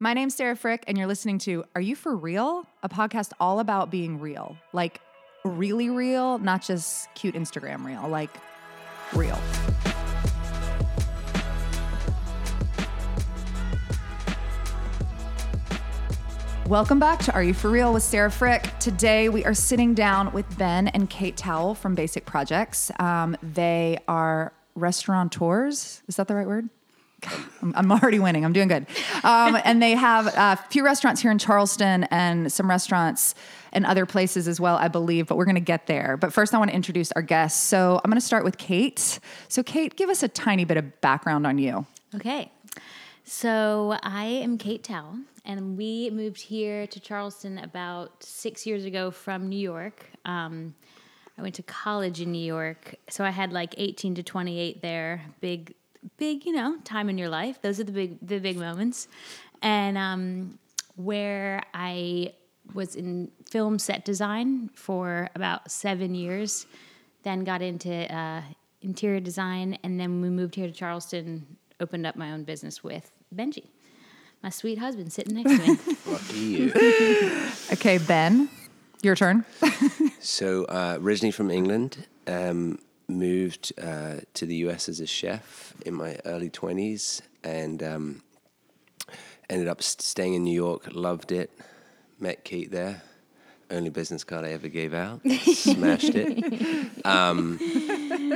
My name's Sarah Frick, and you're listening to Are You For Real? A podcast all about being real. Like, really real, not just cute Instagram real, like, real. Welcome back to Are You For Real with Sarah Frick. Today we are sitting down with Ben and Kate Towill from Basic Projects. Um, they are restaurateurs. Is that the right word? I'm, I'm already winning. I'm doing good. Um, and they have a few restaurants here in Charleston and some restaurants and other places as well, I believe, but we're going to get there. But first, I want to introduce our guests. So I'm going to start with Kate. So, Kate, give us a tiny bit of background on you. Okay. So I am Kate Towill, and we moved here to Charleston about six years ago from New York. Um, I went to college in New York, so I had like 18 to 28 there. Big, big, you know, time in your life. Those are the big, the big moments. And um, where I was in film set design for about seven years, then got into uh, interior design, and then we moved here to Charleston. Opened up my own business with Benji, my sweet husband, sitting next to me. Lucky you. Okay, Ben, your turn. so, uh, originally from England, um, moved uh, to the US as a chef in my early 20s and um, ended up staying in New York, loved it, met Kate there. Only business card I ever gave out. Smashed it. Um,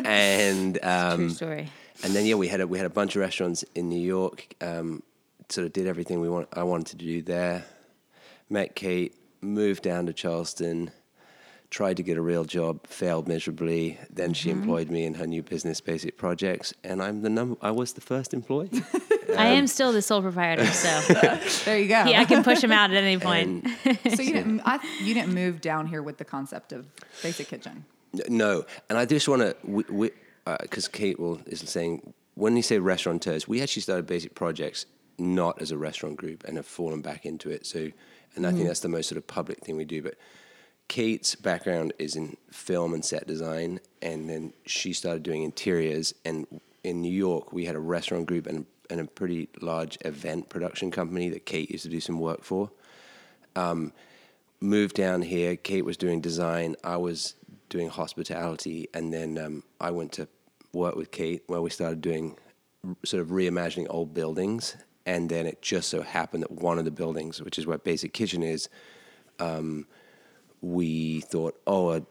and um, True story. and then yeah, we had a, we had a bunch of restaurants in New York. Um, sort of did everything we want. I wanted to do there. Met Kate, moved down to Charleston, tried to get a real job, failed miserably. Then she mm-hmm. employed me in her new business, Basic Projects, and I'm the number. I was the first employee. I um, am still the sole proprietor, so There you go. yeah, I can push him out at any point. And So you didn't, I, you didn't move down here with the concept of Basic Kitchen. No, and I just want to, because uh, Kate will is saying when you say restaurateurs, we actually started Basic Projects not as a restaurant group and have fallen back into it. So, and I think mm-hmm. that's the most sort of public thing we do. But Kate's background is in film and set design, and then she started doing interiors. And in New York, we had a restaurant group and, and a pretty large event production company that Kate used to do some work for moved down here. Kate was doing design. I was doing hospitality, and then um, I went to work with Kate where we started doing sort of reimagining old buildings. And then it just so happened that one of the buildings, which is where Basic Kitchen is, um, we thought, oh, a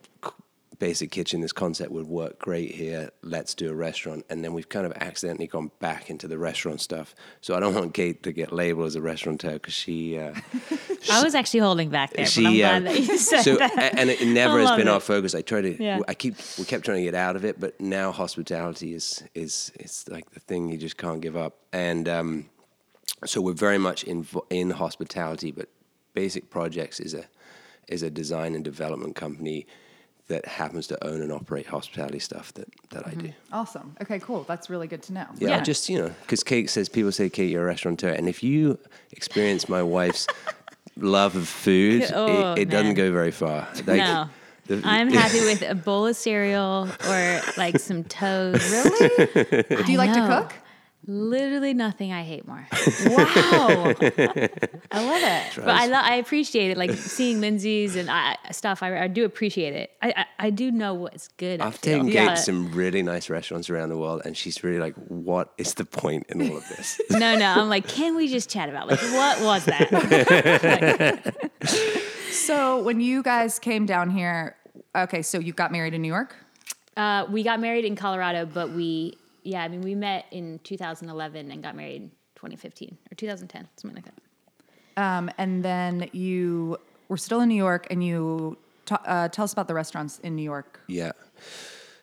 Basic Kitchen, this concept would work great here. Let's do a restaurant. And then we've kind of accidentally gone back into the restaurant stuff. So I don't want Kate to get labeled as a restaurateur because she. Uh, I was actually holding back there, she, glad uh, that you said so, that. and it never has been it. our focus. I try to, Yeah. I keep, we kept trying to get out of it, but now hospitality is, is, it's like the thing you just can't give up. And um, so we're very much in, in hospitality, but Basic Projects is a, is a design and development company that happens to own and operate hospitality stuff that, that I do. Mm-hmm. Awesome. Okay, cool. That's really good to know. Yeah, Yeah. Just you know, because Kate says people say Kate, you're a restaurateur, and if you experience my wife's love of food, Oh, it, it doesn't go very far. Like, no. the- I'm happy with a bowl of cereal or like some toast. Really? Do you like to cook? Literally nothing I hate more. Wow. I love it, but I lo- I appreciate it. Like seeing Lindsay's and I, stuff, I, I do appreciate it. I, I I do know what's good. I I've feel, taken Kate but- to some really nice restaurants around the world, and she's really like, "What is the point in all of this?" No, no. I'm like, can we just chat about like what was that? so when you guys came down here, okay, so you got married in New York? uh, we got married in Colorado, but we yeah, I mean we met in 2011 and got married 2015 or 2010, something like that. Um, and then you were still in New York, and you ta- uh, tell us about the restaurants in New York. Yeah.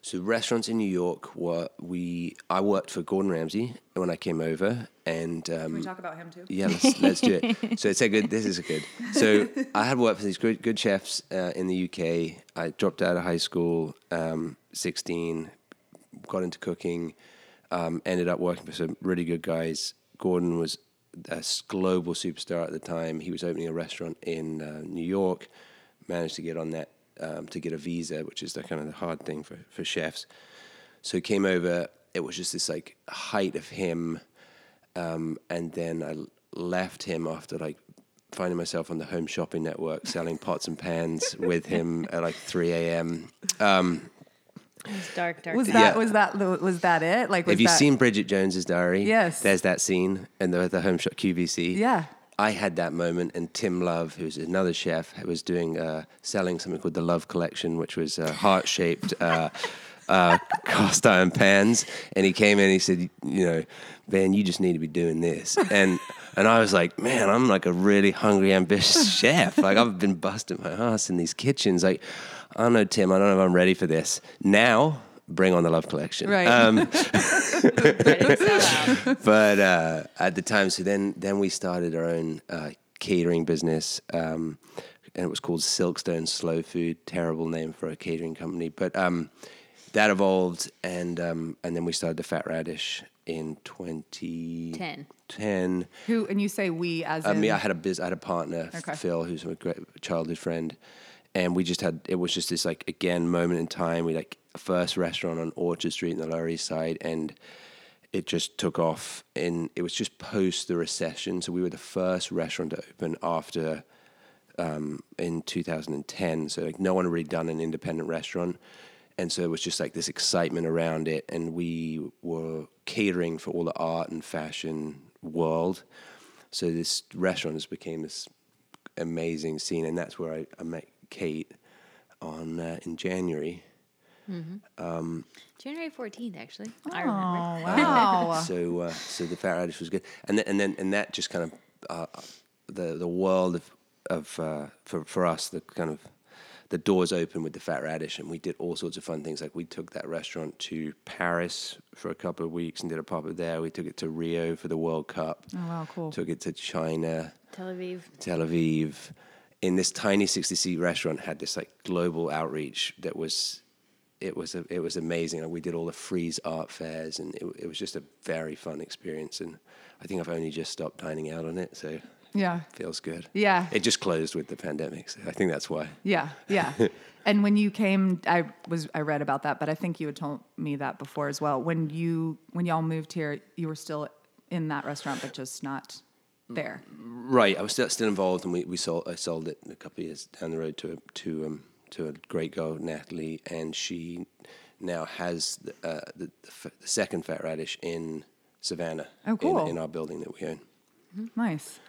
So restaurants in New York were we. I worked for Gordon Ramsay when I came over, and um, Can we talk about him too? Yeah, let's, let's do it. So it's a good. This is a good. So I had worked for these good, good chefs uh, in the UK. I dropped out of high school, um, sixteen, got into cooking, um, ended up working for some really good guys. Gordon was a global superstar at the time. He was opening a restaurant in uh, New York. Managed to get on that um, to get a visa, which is the kind of the hard thing for for chefs. So he came over. It was just this like height of him um, and then I, left him after like finding myself on the Home Shopping Network selling pots and pans with him at like 3 a.m. Um, It's dark, dark. Was dark. that Yeah. was that the- was that it? Like, was have you that, seen Bridget Jones's Diary? Yes. There's that scene in the, the Home Shop QVC. Yeah. I had that moment, and Tim Love, who's another chef, was doing uh, selling something called the Love Collection, which was uh, heart shaped uh, uh, cast iron pans. And he came in, and he said, "You know, Ben, you just need to be doing this." And and I was like, "Man, I'm like a really hungry, ambitious chef. Like I've been busting my ass in these kitchens. Like, I don't know, Tim. I don't know if I'm ready for this now." Bring on the Love Collection. Right. Um, Ready to sell out. but uh, at the time, so then then we started our own uh, catering business, um, and it was called Silkstone Slow Food. Terrible name for a catering company, but um, that evolved, and um, and then we started the Fat Radish in 2010. Ten. who? And you say we as I in mean, I had a biz, I had a partner, Okay. Phil, who's a great childhood friend, and we just had it was just this like again moment in time. We like first restaurant on Orchard Street in the Lower East Side, and it just took off. And it was just post the recession, so we were the first restaurant to open after um, in 2010. So like no one had really done an independent restaurant. And so it was just like this excitement around it, and we were catering for all the art and fashion world. So this restaurant has became this amazing scene, and that's where I, I met Kate on uh, in January. January fourteenth, actually. I Oh remember. wow! So uh, so the fat radish was good, and then and then and that just kind of uh, the the world of of uh, for for us the kind of the doors open with the fat radish, and we did all sorts of fun things. Like we took that restaurant to Paris for a couple of weeks and did a pop up there. We took it to Rio for the World Cup. Oh wow, cool. Took it to China. Tel Aviv. Tel Aviv, in this tiny 60 seat restaurant, had this like global outreach that was, it was a, it was amazing. Like, we did all the Frieze art fairs, and it, it was just a very fun experience. And I think I've only just stopped dining out on it, so Yeah, feels good. Yeah. it just closed with the pandemic, so I think that's why. yeah, yeah. and when you came, I was I read about that, but I think you had told me that before as well. When you when y'all moved here, you were still in that restaurant, but just not there. Right, I was still, still involved, and we, we sold I sold it a couple of years down the road to a, to um to a great girl Natalie, and she now has the, uh, the, the, the second fat radish in Savannah. Oh, cool. In, in our building that we own. Nice.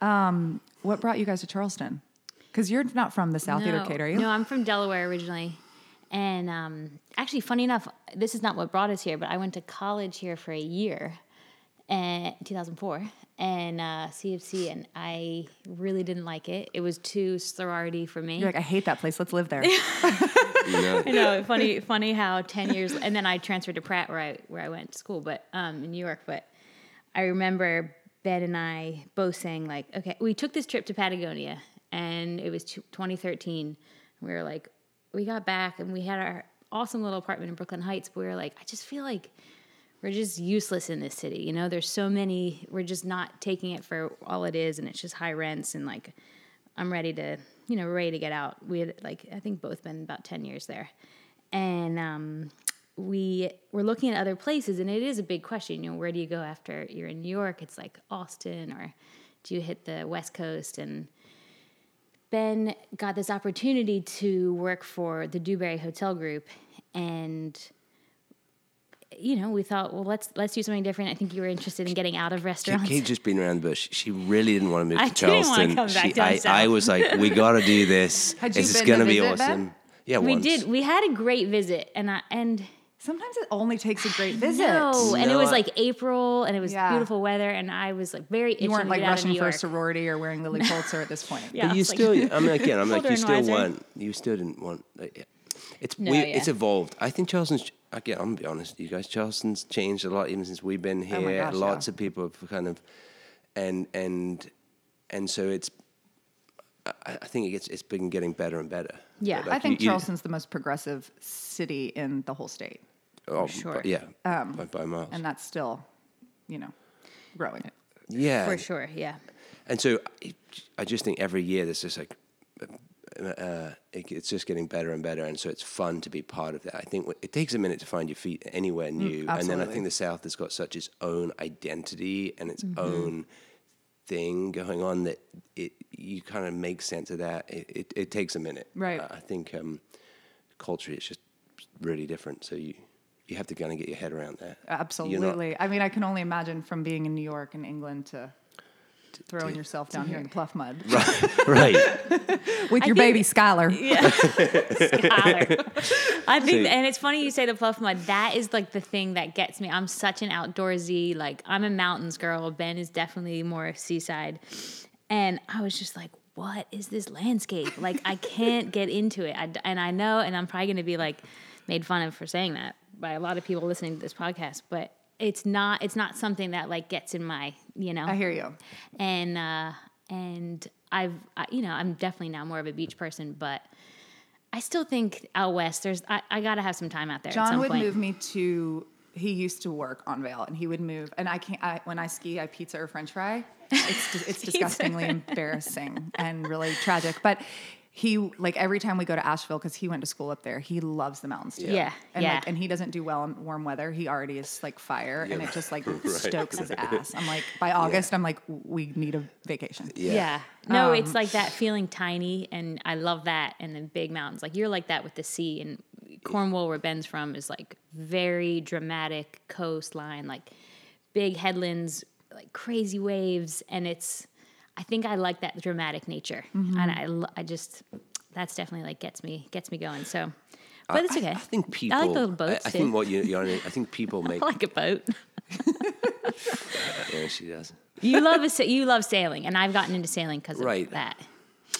Um, what brought you guys to Charleston? Because you're not from the South either, Kate, are you? No, I'm from Delaware originally. And um, actually, funny enough, this is not what brought us here, but I went to college here for a year in 2004 and uh, CofC, and I really didn't like it. It was too sorority for me. You're like, I hate that place. Let's live there. yeah. I know, funny, funny how ten years, and then I transferred to Pratt, where I where I went to school, but um, in New York. But I remember Ben and I both saying like, okay, we took this trip to Patagonia, and it was t- 2013. We were like, we got back, and we had our awesome little apartment in Brooklyn Heights. But we were like, I just feel like we're just useless in this city. You know, there's so many. We're just not taking it for all it is, and it's just high rents and like. I'm ready to, you know, ready to get out. We had like I think both been about ten years there, and um, we were looking at other places, and it is a big question. You know, where do you go after you're in New York? It's like Austin, or do you hit the West Coast? And Ben got this opportunity to work for the Dewberry Hotel Group, and you know, we thought, well, let's let's do something different. I think you were interested in getting out of Kate, restaurants. Kate just been around the bush. She really didn't want to move I to didn't wanna Charleston. come back she, I, I was like, we got to do this. Had you this is going to to be visit, Ben? awesome. Yeah, we once. did. We had a great visit, and I and Sometimes it only takes a great visit. no, and it was like April, and it was Yeah. beautiful weather, and I was like very itching You weren't like get out of rushing for a sorority or wearing Lilly Pulitzer at this point. Yeah, But you it's like- still, I mean, again, I'm like, you still wiser. want, you still didn't want. Like, it's No, we, yeah. it's evolved. I think Charleston's. Again, I'm gonna be honest, you guys. Charleston's changed a lot even since we've been oh here. Oh gosh, Lots yeah. of people have kind of, and and and so it's. I, I think it gets it's been getting better and better. Yeah. But, I think you- you- Charleston's the most progressive city in the whole state, oh, sure. but yeah, um, by, by miles. and that's still, you know, growing. yeah, for sure. Yeah, And so I- I just think every year there's just like, uh, it, it's just getting better and better. And so it's fun to be part of that. I think it takes a minute to find your feet anywhere new. and then I think the South has got such its own identity and its own thing going on that it you kind of make sense of that. It it, it takes a minute. Right. I think um, culture is just really different. So you you have to kind of get your head around that. You're not- Absolutely. I mean, I can only imagine from being in New York and England to throwing yourself down here in the pluff mud right. Right. With your think- baby Skylar. Tyler. I think, See- and it's funny you say the pluff mud. That is like the thing that gets me. I'm such an outdoorsy, like I'm a mountains girl. Ben is definitely more seaside, and I was just like, what is this landscape? Like I can't get into it. I, and I know, and I'm probably going to be like made fun of for saying that by a lot of people listening to this podcast, but. It's not. It's not something that like gets in my, you know I hear you. and uh, and I've I, you know I'm definitely now more of a beach person, but I still think out west there's I, I got to have some time out there. John would point. move me to. He used to work on Vail, and he would move. And I can't. I, when I ski, I pizza or French fry. It's it's disgustingly embarrassing and really tragic. But he like every time we go to Asheville because he went to school up there. He loves the mountains too. Yeah, and yeah. like and he doesn't do well in warm weather. He already is like fire, and it just like stokes his ass. I'm like by August, I'm like we need a vacation. Yeah. Yeah. No, Um, it's like that feeling tiny, and I love that. And then big mountains, like you're like that with the sea. And Cornwall, where Ben's from, is like very dramatic coastline, like big headlands, like crazy waves, and it's. I think I like that dramatic nature, Mm-hmm. and I, I just that's definitely like gets me gets me going. So, but it's okay. I, I think people. I like the I, boats I too. think what you, you're. I think people make. I like a boat. yeah, she does. You love a, you love sailing, and I've gotten into sailing because of Right. that.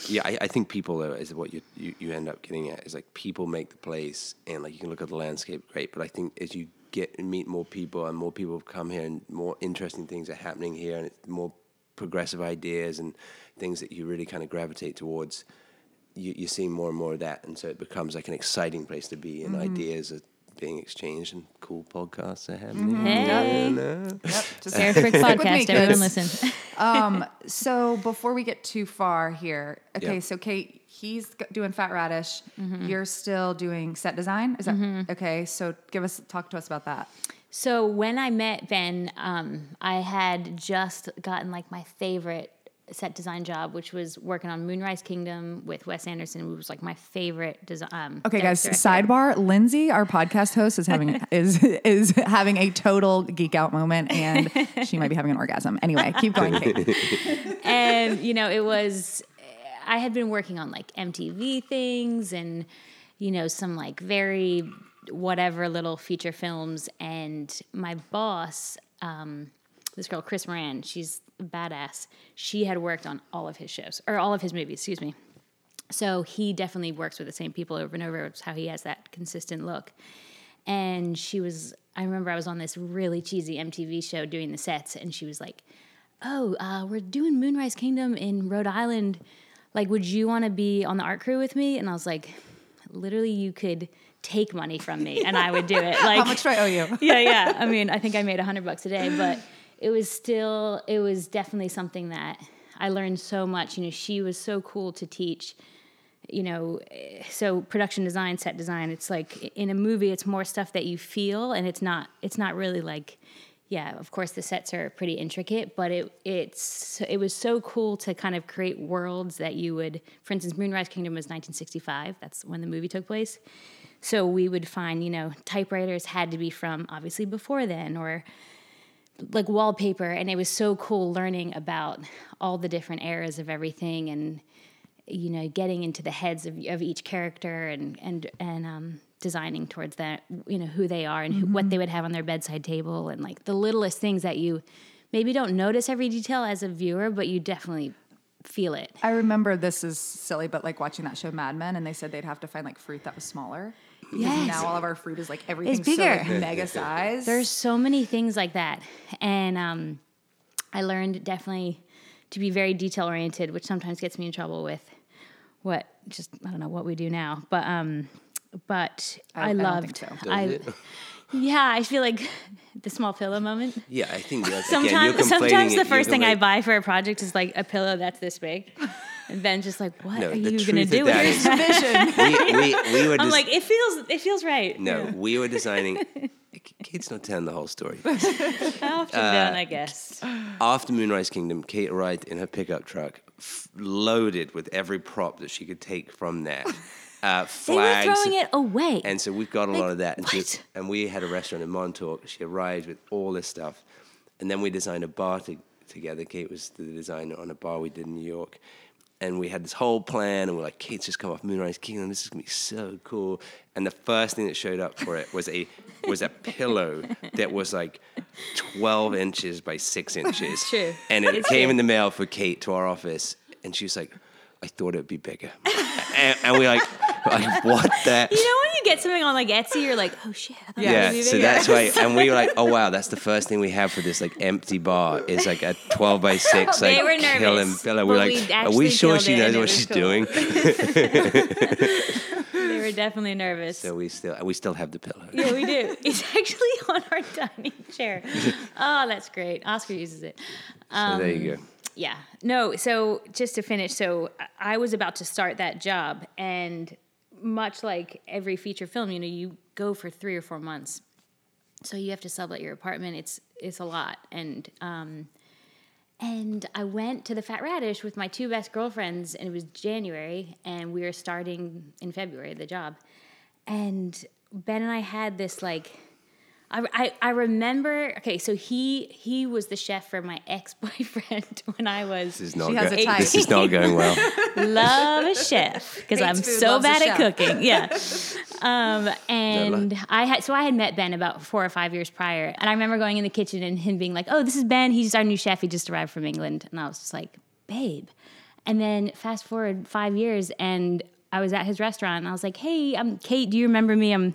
Yeah, I, I think people though is what you, you you end up getting at is like people make the place and like you can look at the landscape great, but I think as you get and meet more people and more people come here and more interesting things are happening here and it's more progressive ideas and things that you really kind of gravitate towards. You, you're seeing more and more of that, and so it becomes like an exciting place to be, and ideas are being exchanged, and cool podcasts are happening. Hey. You know? Yep. Just Air Frick with me, podcast. Everyone listen. um, so before we get too far here, okay, Yeah. so Kate, he's doing Fat Radish. Mm-hmm. You're still doing set design. Is that okay? So give us talk to us about that. So when I met Ben, um, I had just gotten like my favorite set design job, which was working on Moonrise Kingdom with Wes Anderson, which was like my favorite design. Um, Okay, guys. director. Sidebar: Lindsay, our podcast host, is having is is having a total geek out moment, and she might be having an orgasm. Anyway, keep going, and you know it was i had been working on like mtv things and you know some like very whatever little feature films and my boss um, this girl kris moran she's a badass. She had worked on all of his shows or all of his movies excuse me. So he definitely works with the same people over and over it's how he has that consistent look. And she was i remember i was on this really cheesy mtv show doing the sets and she was like oh uh, we're doing moonrise kingdom in rhode island. Like would you want to be on the art crew with me? And i was like literally you could take money from me and i would do it like How much do I owe you? yeah, yeah. I mean, I think I made a hundred bucks a day, but it was still, it was definitely something that I learned so much. You know, she was so cool to teach. You know, so production design, set design. It's like in a movie, it's more stuff that you feel, and it's not, it's not really like, yeah. Of course, the sets are pretty intricate, but it, it's, it was so cool to kind of create worlds that you would. For instance, Moonrise Kingdom was 1965. That's when the movie took place. So we would find, you know, typewriters had to be from obviously before then or like wallpaper. And it was so cool learning about all the different eras of everything and, you know, getting into the heads of, of each character and, and, and, um, designing towards that, you know, who they are and who, what they would have on their bedside table and like the littlest things that you maybe don't notice every detail as a viewer, but you definitely feel it. I remember this is silly, but like watching that show Mad Men, and they said they'd have to find like fruit that was smaller. Because Yes. Now all of our fruit is like everything's bigger. so like, mega size. There's so many things like that. And um, I learned definitely to be very detail oriented, which sometimes gets me in trouble with what just I don't know what we do now. But um, but I- I, I loved. think so. I, yeah, I feel like the small pillow moment. Yeah, I think like, again, you're Sometimes, complaining sometimes the first thing I buy for a project is like a pillow that's this big, and Ben's just like, "What No, are you gonna do with this?" is- vision. we, we, we were I'm like, "It feels, it feels right." no, Yeah. we were designing. Kate's not telling the whole story. After done, I guess. After Moonrise Kingdom, Kate arrived in her pickup truck, f- loaded with every prop that she could take from that. Uh, They were throwing it away. And so we've got a lot of that. And, and we had a restaurant in Montauk. She arrived with all this stuff. And then we designed a bar to, together. Kate was the designer on a bar we did in New York. And we had this whole plan, and we're like, Kate's just come off Moonrise Kingdom. This is gonna be so cool. And the first thing that showed up for it was a was a pillow that was like twelve inches by six inches. true. And it It's came true. in the mail for Kate to our office, and she was like, "I thought it'd be bigger." and, and we're like, like, "What the?" you know get something on like Etsy, you're like, oh shit. Yeah, so that's why, and we were like, oh wow, that's the first thing we have for this like empty bar is like a twelve by six like They were nervous, pillow. but We're we like, are we sure she knows what she's cool. doing? They were definitely nervous. so we still we still have the pillow. Yeah, we do. It's actually on our dining chair. Oh, that's great. Oscar uses it. so there you um, go. Yeah. No, so just to finish, so I was about to start that job and much like every feature film, you know, you go for 3 or 4 months. So you have to sublet your apartment. It's it's a lot and um and I went to the Fat Radish with my two best girlfriends and it was January and we were starting in February the job. And Ben and I had this like I, I, I remember okay so he he was the chef for my ex-boyfriend when I was This is not She has go- a type. this is not going well. love a chef because I'm food, so bad at cooking. Yeah. Um, and I had so I had met Ben about four or five years prior, and I remember going in the kitchen and him being like, "Oh, this is Ben. He's our new chef. He just arrived from England." And I was just like, "Babe." And then fast forward five years, and I was at his restaurant, and I was like, "Hey, I'm Kate. Do you remember me? I'm."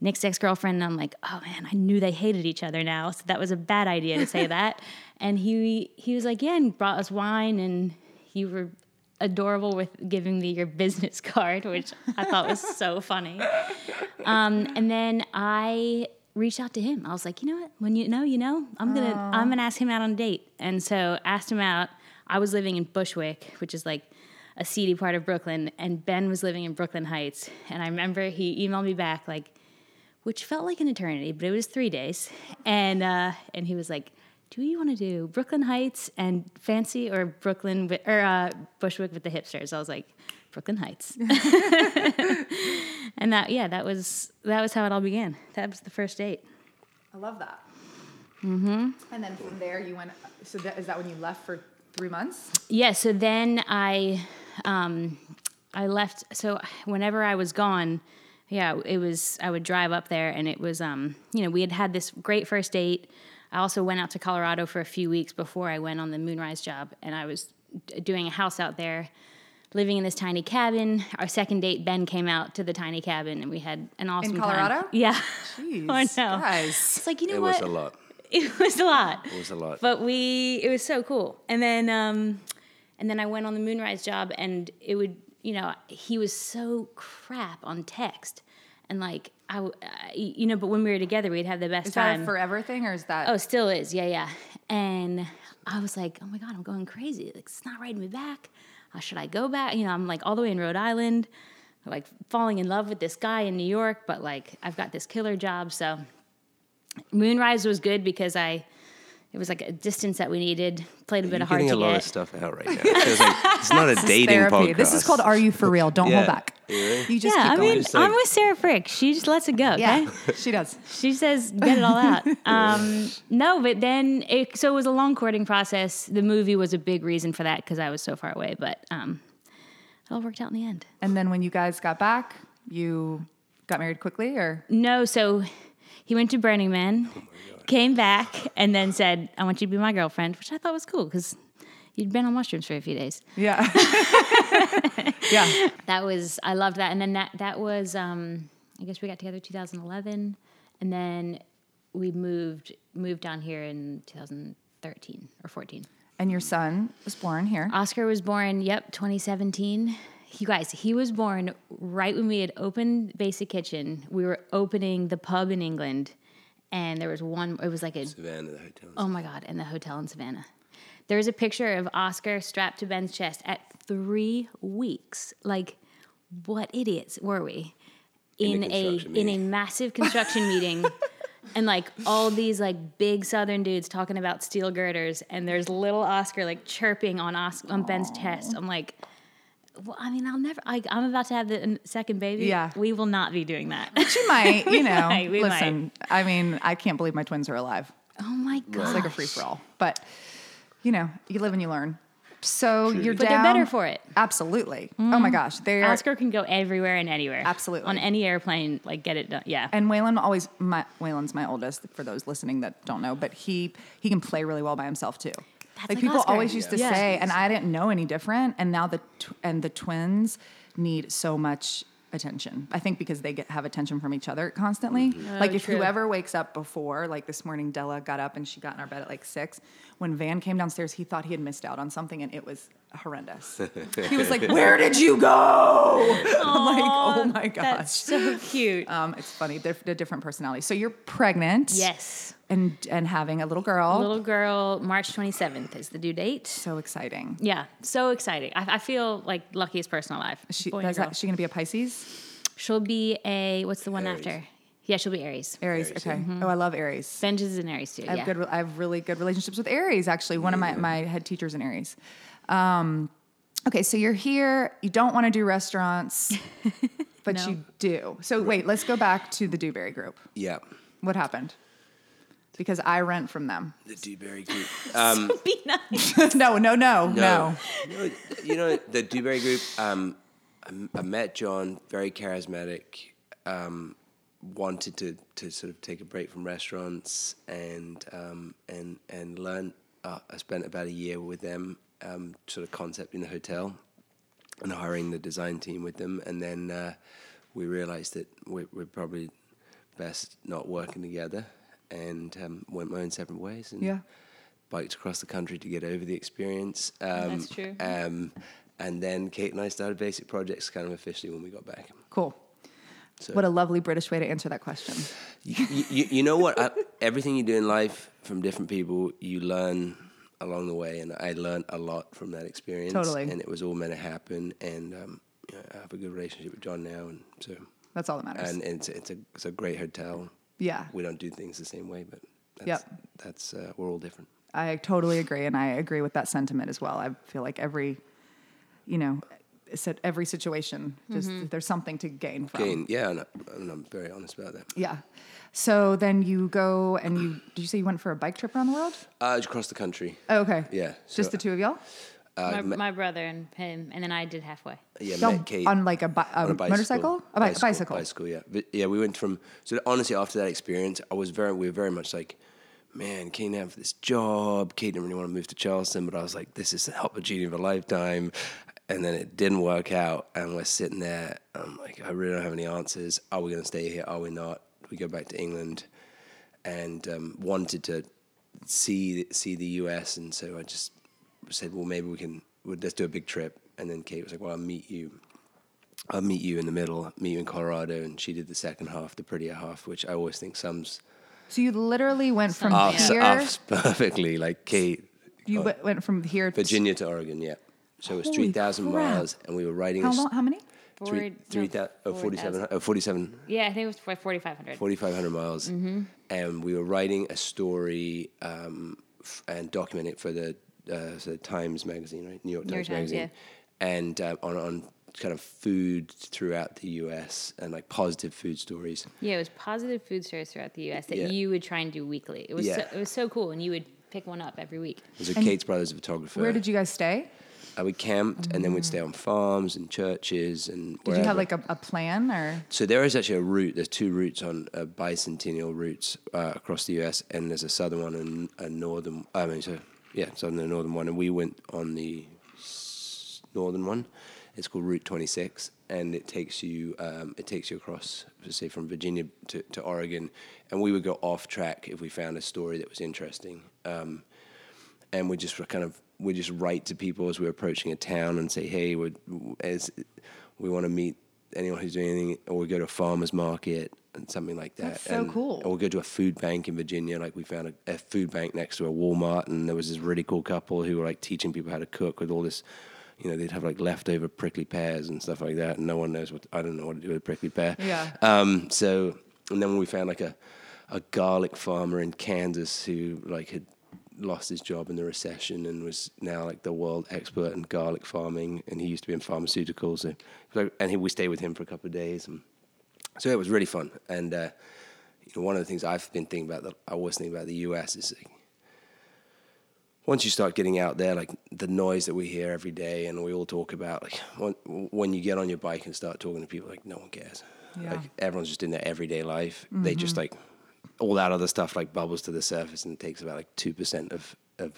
Nick's ex girlfriend, and I'm like, oh man, I knew they hated each other now, so that was a bad idea to say that. And he he was like, yeah, and brought us wine, and you were adorable with giving me your business card, which I thought was so funny. Um, and then I reached out to him. I was like, you know what? When you know, you know. I'm gonna I'm gonna ask him out on a date. And so asked him out. I was living in Bushwick, which is like a seedy part of Brooklyn, and Ben was living in Brooklyn Heights. And I remember he emailed me back like, which felt like an eternity, but it was three days. And uh, and he was like, "Do you want to do Brooklyn Heights and fancy, or Brooklyn wi- or uh, Bushwick with the hipsters?" I was like, "Brooklyn Heights." and that yeah, that was that was how it all began. That was the first date. I love that. Mm-hmm. And then from there, you went. So that, is that when you left for three months? Yeah, so then I um I left so whenever I was gone, yeah, it was I would drive up there and it was um you know, we had had this great first date. I also went out to Colorado for a few weeks before I went on the Moonrise job and I was d- doing a house out there living in this tiny cabin. Our second date Ben came out to the tiny cabin and we had an awesome time. Colorado? Yeah. Jeez, I know. guys. It's like, you know It what? was a lot. It was a lot. It was a lot. But we, it was so cool. And then, um, and then I went on the Moonrise job, and it would, you know, he was so crap on text, and like I, you know, but when we were together, we'd have the best Is that time. a forever thing, or is that? oh, still is, yeah, yeah. And I was like, oh my god, I'm going crazy. Like it's not writing me back. Uh, should I go back? You know, I'm like all the way in Rhode Island, like falling in love with this guy in New York, but like I've got this killer job, so. Moonrise was good because I, it was like a distance that we needed. Played a bit You're of hard getting to a lot get. of stuff out right now. It feels like it's not a This dating therapy. podcast. This is called "Are You for Real?" Don't Yeah. hold back. Yeah. You just yeah, keep I going. mean, Just like- I'm with Sarah Frick. She just lets it go. Okay? yeah, she does. She says, get it all out. Um, no, but then, it, so it was a long courting process. The movie was a big reason for that because I was so far away, but um, it all worked out in the end. And then when you guys got back, you got married quickly, or No, so he went to Burning Man, came back, and then said, I want you to be my girlfriend, which I thought was cool because you'd been on mushrooms for a few days. yeah, yeah. That was, I loved that. And then that, that was, um, I guess we got together 2011, and then we moved, moved down here in 2013 or 14. And your son was born here. Oscar was born, yep, 2017. You guys, he was born right when we had opened Basic Kitchen. We were opening the pub in England, and there was one, it was like a, Savannah, the hotel. oh my God, in the hotel in Savannah. There's a picture of Oscar strapped to Ben's chest at three weeks. Like, what idiots were we? In In, a a, in a massive construction meeting. and like all these like big Southern dudes talking about steel girders, and there's little Oscar like chirping on Oscar, on Ben's chest. I'm like, well, I mean, I'll never. I, I'm about to have the second baby. Yeah. we will not be doing that. She might, you know. might, we listen, I mean, I can't believe my twins are alive. oh my god, It's like a free for all. But you know, you live and you learn. So you're But down. they're better for it. Absolutely. Oh mm-hmm. my gosh, they're Oscar can go everywhere and anywhere. Absolutely. on any airplane, like get it done. Yeah, And Waylon always, my, Waylon's my oldest. For those listening that don't know, but he he can play really well by himself too. That's like like people Oscar. always used to Yeah. say, and I didn't know any different. And now the tw- and the twins need so much attention. I think because they get have attention from each other constantly. Mm-hmm. Like oh, if true. whoever wakes up before, like this morning, Della got up and she got in our bed at like six. When Van came downstairs, he thought he had missed out on something, and it was horrendous. he was like, "Where did you go?" I'm like, "Oh my gosh." that's so cute. Um, it's funny. They're, they're different personalities. So you're pregnant. yes, And and having a little girl. little girl, March 27th is the due date. so exciting. Yeah, so exciting. I, I feel like luckiest person alive. She, Boy is girl. that, she gonna be a Pisces? She'll be a what's the one Aries. after? Yeah, she'll be Aries. Aries. Aries, okay. Oh, I love Aries. Benj is an Aries too. I have yeah. good. I have really good relationships with Aries. Actually, one of my my head teachers in Aries. Um, okay, so you're here. You don't want to do restaurants, but No. you do. So wait, let's go back to the Dewberry Group. Yeah. What happened? Because I rent from them. The Dewberry Group. Um, Be nice. no, no, no, no. You know, you know the Dewberry Group. Um, I, I met John, very charismatic. Um, wanted to, to sort of take a break from restaurants and um, and and learn. Uh, I spent about a year with them, um, sort of concepting the hotel and hiring the design team with them, and then uh, we realized that we're, we're probably best not working together, and um, went my own separate ways. And Yeah. biked across the country to get over the experience. Um, That's true. Um, and then Kate and I started Basic Projects kind of officially when we got back. Cool. So What a lovely British way to answer that question. you, you, you know what? I, everything you do in life from different people, you learn along the way, and I learned a lot from that experience. Totally. And it was all meant to happen, and um, you know, I have a good relationship with John now, and so That's all that matters. and it's it's a it's a great hotel. yeah. We don't do things the same way, but that's, Yep. that's uh, we're all different. I totally agree, and I agree with that sentiment as well. I feel like every, you know, sit- every situation, just there's something to gain from. Gain, yeah, and, I, and I'm very honest about that. Yeah. So then you go and you did you say you went for a bike trip around the world? Uh, across the country. Oh, okay. Yeah, Just the two of y'all? my, met- my brother and him, and then I did halfway. Yeah, Y'all met Kate on like a, bi- a, on a bicycle. motorcycle? A bi- bicycle. Bicycle, yeah. But yeah, we went from so honestly after that experience, I was very we were very much like, man, Kate have this job. Kate didn't really want to move to Charleston, but I was like, this is the opportunity of a lifetime. And then it didn't work out, and we're sitting there. I'm like, I really don't have any answers. Are we going to stay here? Are we not? We go back to England, and um, wanted to see see the US, and so I just said, well, maybe we can we'll, let's do a big trip. And then Kate was like, well, I'll meet you. I'll meet you in the middle, meet you in Colorado, and she did the second half, the prettier half, which I always think sums So you literally went from ups, here. ups perfectly. Like Kate, You went from here to Virginia to Oregon, yeah. So it was Holy three thousand crap. miles, and we were riding How a s- long? How many? three, Forward- three no, oh, 47, 4,000. oh, 47 Yeah, I think it was 4,500. 4,500 miles, Mm-hmm. and we were writing a story um, f- and documenting it for the uh, so the Times magazine, right? New York New York Times, Times, magazine, and um, on on kind of food throughout the U.S. and like positive food stories. Yeah, it was positive food stories throughout the U.S. that Yeah. you would try and do weekly. It was Yeah. so, it was so cool, and you would pick one up every week. So And Kate's brother's photographer. Where did you guys stay? Uh, we camped, and then we'd stay on farms and churches and. Mm. Did you have like a, a plan or? So there is actually a route. There's two routes on uh, bicentennial routes uh, across the U.S. and there's a southern one and a northern. I mean, so yeah, southern and northern one, and we went on the northern one. It's called Route 26, and it takes you um, it takes you across, say, from Virginia to, to Oregon, and we would go off track if we found a story that was interesting. Um, and we just were kind of we just write to people as we're approaching a town and say, hey, we're, as we want to meet anyone who's doing anything, or we go to a farmer's market and something like that. That's so and, cool. Or we go to a food bank in Virginia, like we found a, a food bank next to a Walmart, and there was this really cool couple who were like teaching people how to cook with all this. You know, they'd have like leftover prickly pears and stuff like that, and no one knows what I don't know what to do with a prickly pear. Yeah. Um, so, and then when we found like a, a garlic farmer in Kansas who like had lost his job in the recession and was now like the world expert in garlic farming. And he used to be in pharmaceuticals. So, and he, we stayed with him for a couple of days. And so it was really fun. And uh, you know, one of the things I've been thinking about that I always think about the US is like, once you start getting out there, like the noise that we hear every day, and we all talk about, like when, when you get on your bike and start talking to people, like no one cares. Yeah. Like everyone's just in their everyday life. They just like all that other stuff like bubbles to the surface and takes about like two percent of of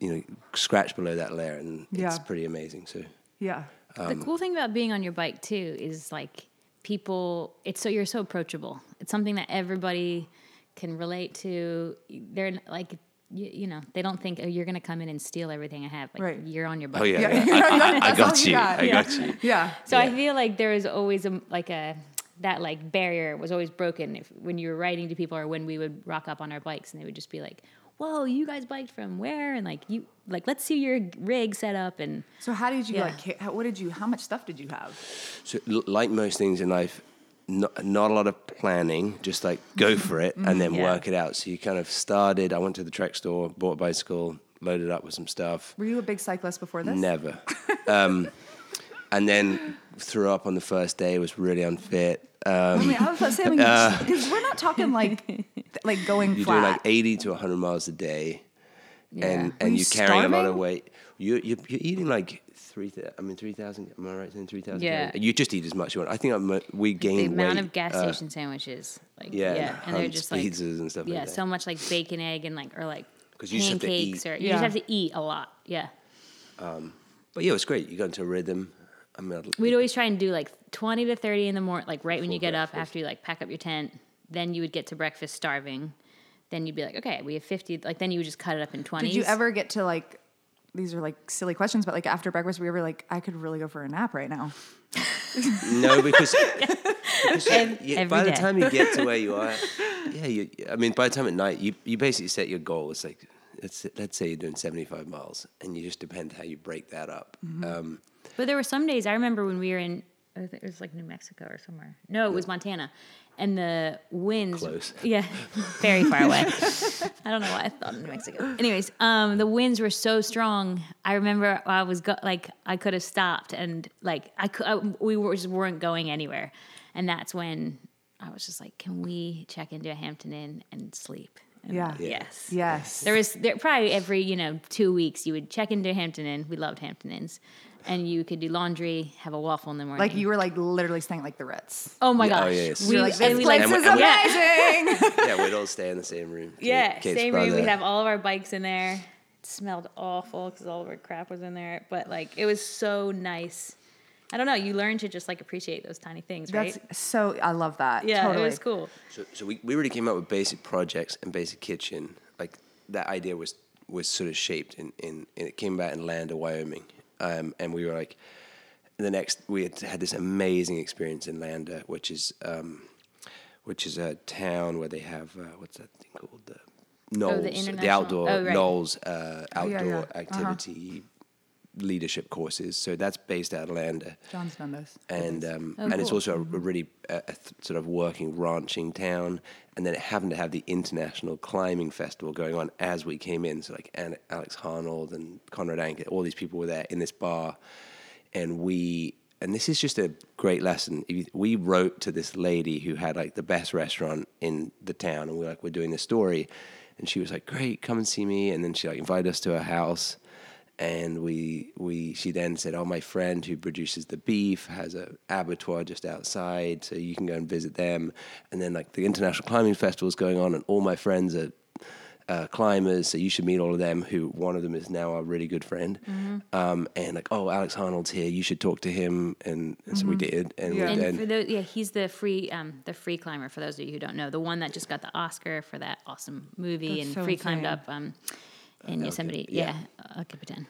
you know scratch below that layer, and it's pretty amazing. So Yeah. Um, the cool thing about being on your bike too is like people. It's so you're so approachable. It's something that everybody can relate to. They're like. You, you know, they don't think, oh, you're going to come in and steal everything I have. Like, Right. you're on your bike. oh yeah, Yeah. yeah. I, I, I got you you. got. I Yeah. got you. Yeah. So I feel like there is always a like a that like barrier was always broken if when you were writing to people or when we would rock up on our bikes and they would just be like, "Whoa, you guys biked from where?" and like you like let's see your rig set up and So how did you Yeah. like? How, what did you? How much stuff did you have? So, like most things in life, not, not a lot of planning, just like go for it and then Yeah. work it out. So, you kind of started. I went to the Trek store, bought a bicycle, loaded up with some stuff. Were you a big cyclist before this? Never. um, and then threw up on the first day, was really unfit. Um, I mean, I was about to say, because we're not talking like like going you're flat. doing like 80 to 100 miles a day. Yeah. And, Were and you you're carrying a lot of weight. You're, you're, you're eating like three. thou- I mean, three thousand. Am I right saying three thousand? Yeah. You just eat as much as you want. I think I'm, we gained the amount weight, of gas uh, station sandwiches like yeah, yeah, and they're just like pizzas and stuff like yeah, that. so much like bacon, egg, and like or like 'Cause you just have to pancakes eat. or you Yeah. just have to eat a lot. Yeah, But yeah, it was great. You got into a rhythm. I mean, I'd- we'd always try and do like twenty to thirty in the morning, like right when you get up after you like pack up your tent. Then you would get to breakfast starving. Then you'd be like, okay, we have fifty. Like then you would just cut it up in twenties. Did you ever get to like? These are like silly questions, but like after breakfast, we were like, I could really go for a nap right now? no, because, because Ev- you- every by the time you get to where you are, yeah, you, I mean, by the time at night, you, you basically set your goal. It's like, let's, let's say you're doing 75 miles, and you just depend how you break that up. Mm-hmm. Um, But there were some days I remember when we were in I think it was like New Mexico or somewhere. No, it was Montana. And the winds Close. Yeah. Very far away. I don't know why I thought New Mexico. Anyways, um, the winds were so strong. I remember I was go- like I could have stopped and like I could I, we were just weren't going anywhere. And that's when I was just like, can we check into a Hampton Inn and sleep? And Yeah. Yeah. Yes. Yes. There was there probably every you know two weeks you would check into Hampton Inn. We loved Hampton Inns, and you could do laundry, have a waffle in the morning. like you were like literally staying like the Ritz. oh my Yeah, oh, gosh, yes. we You're like, and this we place like And is and amazing. yeah, we'd all stay in the same room. Kate- yeah Kate's same room. We'd have all of our bikes in there. It smelled awful because all of our crap was in there, but like it was so nice. I don't know. You learn to just like appreciate those tiny things, right? That's so. I love that. yeah, totally. it was cool. So, so we, we really came up with basic projects and basic kitchen. Like that idea was was sort of shaped in, in, in it came about in Lander, Wyoming, um, and we were like, the next we had had this amazing experience in Lander, which is um, which is a town where they have uh, what's that thing called the NOLS, the, international- outdoor oh, right. Knowles uh, yeah, outdoor yeah. Uh-huh. activity leadership courses. So that's based out of Lander John's done this. and um, Oh, and it's also a, a really uh, a th- sort of working ranching town. And then it happened to have the international climbing festival going on as we came in. So like An- Alex Honnold and Conrad Anker, all these people were there in this bar, and we. And this is just a great lesson. We wrote to this lady who had like the best restaurant in the town, and we are like, we're doing this story, and she was like, "Great, come and see me." And then she like invited us to her house, and we we she then said, "Oh, my friend who produces the beef has a abattoir just outside, so you can go and visit them." And then like the international climbing festival is going on, and all my friends are uh, climbers, so you should meet all of them. Who one of them is now a really good friend, um, and like, oh, Alex Honnold's here, you should talk to him, and, and so we did, and Yeah. we And then for those, yeah, he's the free, um, the free climber. For those of you who don't know, the one that just got the Oscar for that awesome movie That's and so free climbed up um, in Yosemite. yeah. Yeah, El Capitan.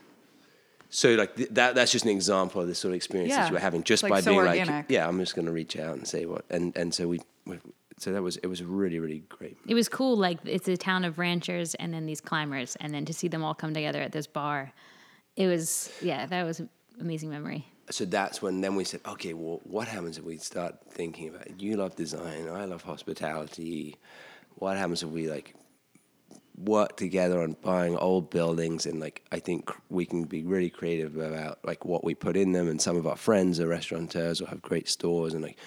So like th- that that's just an example of the sort of experiences Yeah. you were having just Like, by so being organic. like yeah I'm just going to reach out and say what and and so we, we so that was it was really really great. It was cool. Like it's a town of ranchers and then these climbers, and then to see them all come together at this bar, it was yeah, that was an amazing memory. So that's when then we said okay well what happens if we start thinking about it? you love design I love hospitality what happens if we like work together on buying old buildings and like I think we can be really creative about like what we put in them and some of our friends are restaurateurs or have great stores and like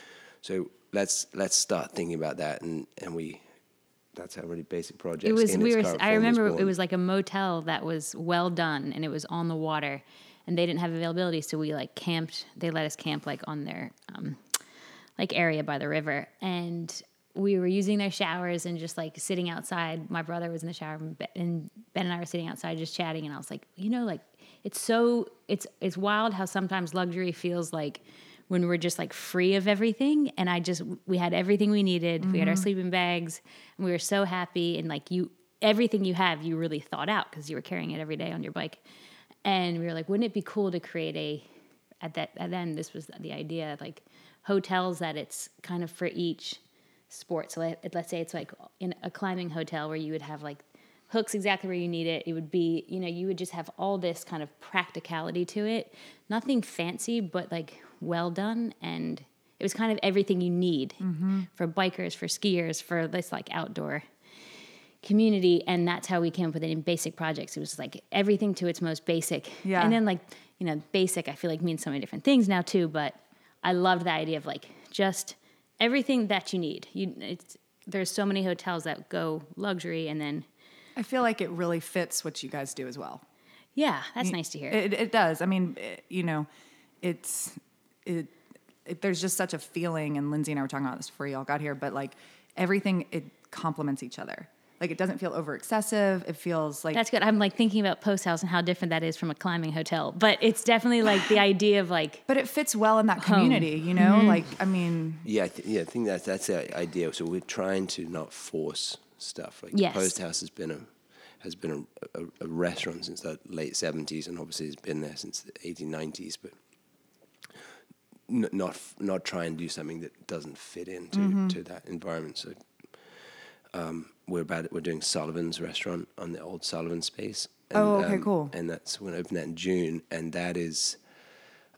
so let's let's start thinking about that and and we that's how really basic project. It was we were. I remember born. it was like a motel that was well done and it was on the water, and they didn't have availability, so we like camped. They let us camp like on their um, like area by the river, and we were using their showers and just like sitting outside. My brother was in the shower, and Ben- and I were sitting outside just chatting. And I was like, you know, like it's so it's it's wild how sometimes luxury feels like when we're just like free of everything. And I just we had everything we needed. We had our mm-hmm. sleeping bags, and we were so happy. And like you, everything you have, you really thought out because you were carrying it every day on your bike. And we were like, wouldn't it be cool to create a at that at then this was the idea like hotels that it's kind of for each sport. So let, let's say it's like in a climbing hotel where you would have like hooks exactly where you need it. It would be, you know, you would just have all this kind of practicality to it. Nothing fancy, but like well done. And it was kind of everything you need mm-hmm. for bikers, for skiers, for this like outdoor community. And that's how we came up with it in basic projects. It was like everything to its most basic. Yeah. And then like, you know, basic I feel like means so many different things now too, but I loved the idea of like just everything that you need. You it's there's so many hotels that go luxury and then I feel like it really fits what you guys do as well. yeah, that's nice to hear. It, it does. I mean, it, you know, it's it, it. There's just such a feeling, and Lindsay and I were talking about this before y'all got here. But like everything, it complements each other. Like it doesn't feel over excessive. It feels like that's good. I'm like thinking about Post House and how different that is from a climbing hotel, but it's definitely like the idea of like but it fits well in that community. You know, mm-hmm. like I mean, Yeah, I th- yeah, I think that's that's the idea. So we're trying to not force stuff. Like Yes. Post House has been a has been a, a, a restaurant since the late seventies, and obviously it's been there since the eighteen nineties. But n- not f- not try and do something that doesn't fit into mm-hmm. to that environment. So um, we're about we're doing Sullivan's restaurant on the old Sullivan space. And, Oh, okay, um, cool. And that's we're gonna open that in June, and that is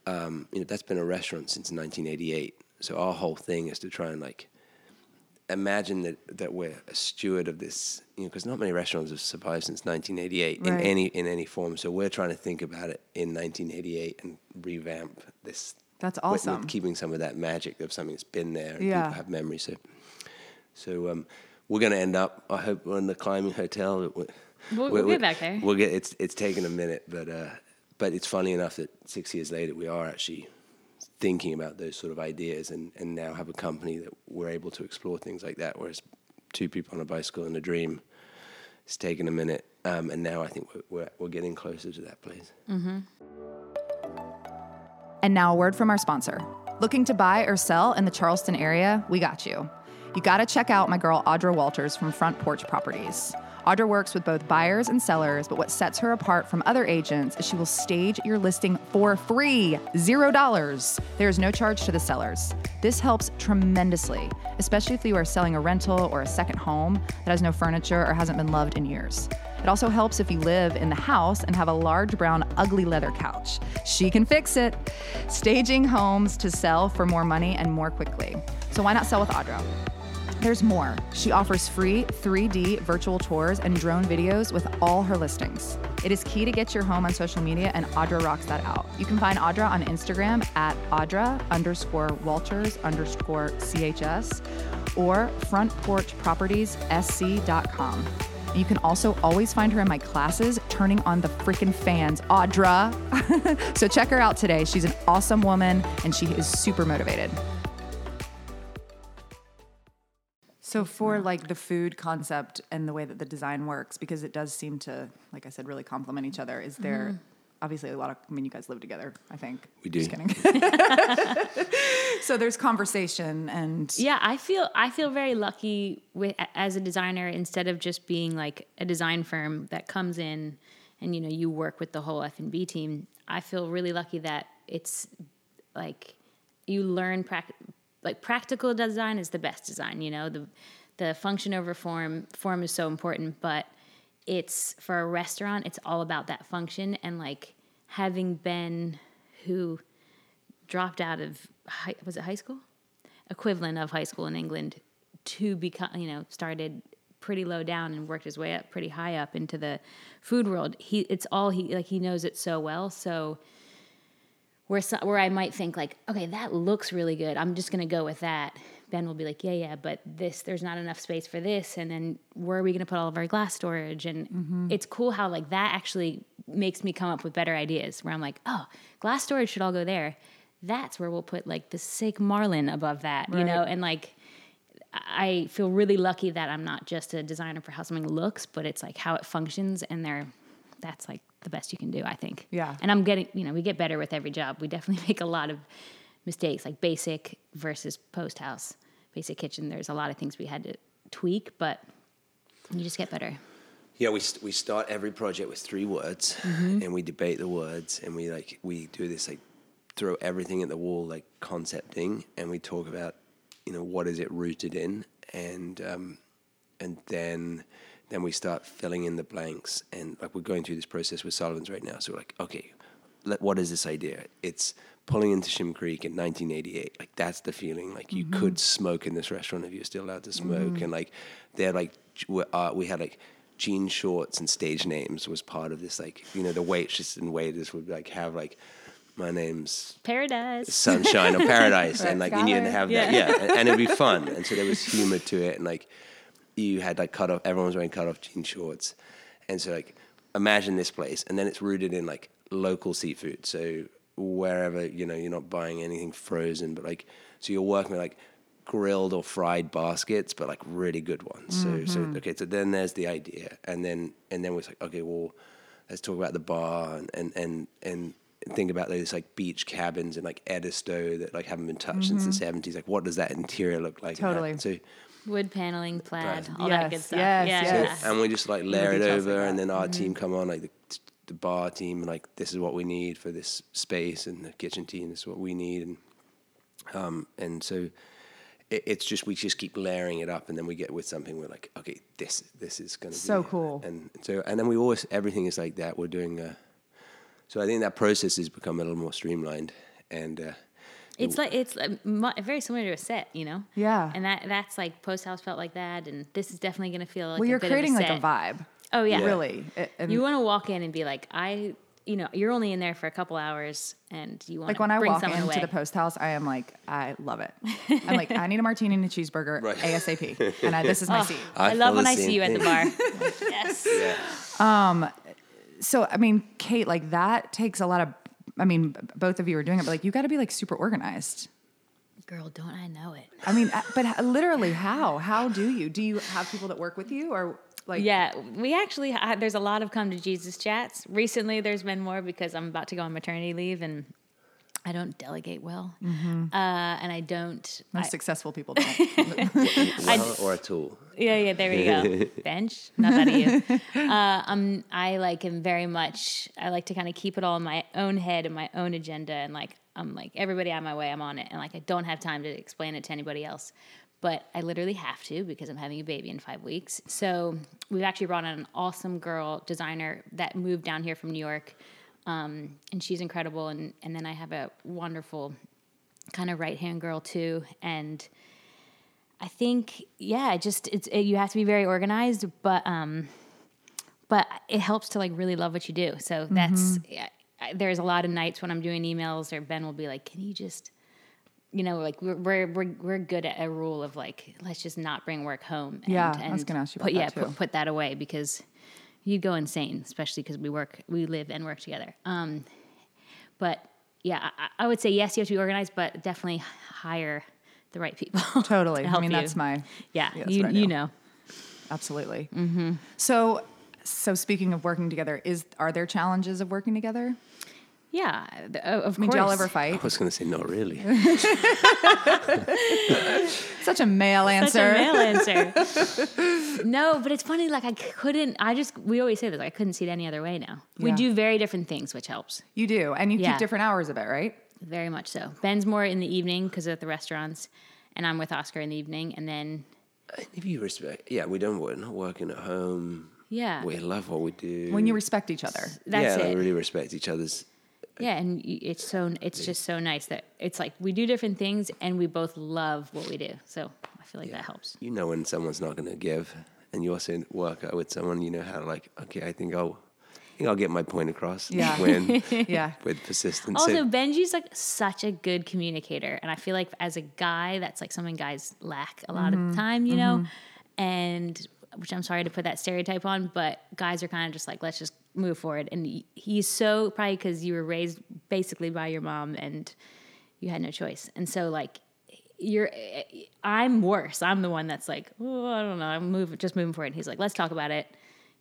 um, you know, that's been a restaurant since 1988. So our whole thing is to try and like imagine that, that we're a steward of this, you know, because not many restaurants have survived since 1988 in any in any form. So we're trying to think about it in 1988 and revamp this. That's with- with awesome. keeping some of that magic of something that's been there and Yeah. people have memories. So, so um, we're going to end up. I hope we're in the climbing hotel. We're- We'll- we're- we'll get back there. We'll get. It's it's taken a minute, but uh, but it's funny enough that six years later we are actually thinking about those sort of ideas and, and now have a company that we're able to explore things like that. Whereas two people on a bicycle in a dream, it's taken a minute, um, and now I think we're, we're we're getting closer to that place. And now, a word from our sponsor. Looking to buy or sell in the Charleston area? We got you. You got to check out my girl Audra Walters from Front Porch Properties. Audra works with both buyers and sellers, but what sets her apart from other agents is she will stage your listing for free zero dollars. There is no charge to the sellers. This helps tremendously, especially if you are selling a rental or a second home that has no furniture or hasn't been loved in years. It also helps if you live in the house and have a large brown ugly leather couch. She can fix it. Staging homes to sell for more money and more quickly. So why not sell with Audra? There's more. She offers free 3D virtual tours and drone videos with all her listings. It is key to get your home on social media, and Audra rocks that out. You can find Audra on Instagram at Audra underscore Walters underscore CHS or frontporchpropertiessc.com. You can also always find her in my classes, turning on the freaking fans, Audra. so check her out today. She's an awesome woman and she is super motivated. So for like the food concept and the way that the design works, because it does seem to, like I said, really complement each other. Is there mm-hmm. obviously a lot of? I mean, you guys live together. I think We do. Just kidding. so there's conversation and Yeah, I feel I feel very lucky with as a designer instead of just being like a design firm that comes in and you know you work with the whole F and B team. I feel really lucky that it's like you learn prac- like practical design is the best design. You know the the function over form. Form is so important, but it's for a restaurant. It's all about that function and like having been who dropped out of high, was it high school equivalent of high school in England to become you know started pretty low down and worked his way up pretty high up into the food world. He it's all he like he knows it so well. So where so, where I might think like, okay, that looks really good. I'm just gonna go with that. Ben will be like, yeah, yeah, but this there's not enough space for this, and then where are we gonna put all of our glass storage? And mm-hmm. it's cool how like that actually makes me come up with better ideas. Where I'm like, oh, glass storage should all go there. That's where we'll put like the sick marlin above that, you know, and like. I feel really lucky that I'm not just a designer for how something looks, but it's like how it functions, and they're that's like the best you can do, I think. Yeah. And I'm getting, you know, we get better with every job. We definitely make a lot of mistakes, like basic versus post house, basic kitchen. There's a lot of things we had to tweak, but you just get better. Yeah, we st- we start every project with three words, and we debate the words, and we like we do this like throw everything at the wall like concepting, and we talk about you know what is it rooted in, and um, and then then we start filling in the blanks, and like we're going through this process with Sullivan's right now. So we're like, okay, let, what is this idea? It's pulling into Shem Creek in 1988. Like that's the feeling. Like you could smoke in this restaurant if you're still allowed to smoke, and like they're like we uh, we had like jean shorts and stage names was part of this. Like you know the waitress and waiters would like have like my name's Paradise. sunshine or paradise and like you didn't have it. that yeah and, and it'd be fun and so there was humor to it and like you had like cut off Everyone's wearing cut off jean shorts. And so like imagine this place. And then it's rooted in like local seafood. So wherever you know you're not buying anything frozen but like so you're working with like grilled or fried baskets but like really good ones. So so mm-hmm. okay so then there's the idea. And then and then we're like okay well let's talk about the bar and and and, and think about those like beach cabins in like Edisto that like haven't been touched since the mm-hmm. seventies. Like, what does that interior look like? Totally. So, Wood paneling, plaid, Right. all that good stuff. yes, yeah, yes. yeah. and we just like layer it details like over, and then our team come on, like the, the bar team, and like this is what we need for this space, and the kitchen team, this is what we need, and um, and so it, it's just we just keep layering it up, and then we get with something we're like, okay, this this is gonna So be so cool. and so and then we always everything is like that. We're doing. Uh, so I think that process has become a little more streamlined, and uh, It's like it's uh, very similar to a set, you know. Yeah. And that that's like post house felt like that, and this is definitely going to feel like well, you're bit creating of a like a vibe. Oh yeah, Really. It- You want to walk in and be like, I, you know, you're only in there for a couple hours, and you want like to when I walk into away. the post house, I am like, I love it. I'm like, I need a martini and a cheeseburger Right. ASAP, and I, this is my seat. I, I love when I same see you at the bar. yes. yeah. So, I mean, Kate, like that takes a lot of. I mean, both of you are doing it, but like you got to be like super organized. Girl, don't I know it? I mean, uh, but literally, how? How do you? Do you have people that work with you, or like? Yeah, we actually ha- there's a lot of come to Jesus chats. Recently, there's been more because I'm about to go on maternity leave and I don't delegate well, uh, and I don't. Most I- successful people don't. Well, or a tool. Yeah, yeah, there we go. Bench, not that of you. Uh, um, I like am very much. I like to kind of keep it all in my own head and my own agenda, and like I'm like everybody on my way, I'm on it, and like I don't have time to explain it to anybody else. But I literally have to because I'm having a baby in five weeks. So we've actually brought on an awesome girl designer that moved down here from New York, um, and she's incredible. And and then I have a wonderful kind of right hand girl too, and I think yeah, it just it's it, you have to be very organized, but um, but it helps to like really love what you do. So that's yeah, I, there's a lot of nights when I'm doing emails or Ben will be like, "Can you just," you know, like we're we're we're, we're good at a rule of like let's just not bring work home. And, Yeah, I was gonna ask you put, yeah. Put, put that away because you'd go insane, especially because we work, we live and work together. Um, but yeah, I, I would say yes, you have to be organized, but definitely hire the right people. Totally. to I mean, you. that's my yeah. yeah, that's you you know. absolutely. Mm-hmm. So, so speaking of working together, is are there challenges of working together? Yeah, th- of I mean, course. do y'all ever fight? I was going to say not really. Such a male answer. Such answer. a male answer. no, but it's funny. Like I couldn't. I just we always say this. Like, I couldn't see it any other way. Now we do very different things, which helps You do, and you Yeah. keep different hours of it, right? Very much so. Ben's more in the evening because at the restaurants, and I'm with Oscar in the evening, and then if you respect, yeah, we don't. We're not working at home. yeah, We love what we do. When you respect each other. that's yeah, it. we really respect each other's. Yeah, and it's so it's just so nice that it's like we do different things and we both love what we do. So I feel like that helps. You know when someone's not going to give, and you also work out with someone, you know how to like, okay, I think I'll, I think I'll get my point across. Yeah. When Yeah. with persistence. Also, Benji's like such a good communicator, and I feel like as a guy, that's like something guys lack a lot of the time, you know. Mm-hmm. And which I'm sorry to put that stereotype on, but guys are kind of just like, let's just move forward. And he's so probably because you were raised basically by your mom and you had no choice, and so like. You're, eh, eh, I'm worse. I'm the one that's like, oh, I don't know. I'm moving, just moving forward. And he's like, let's talk about it,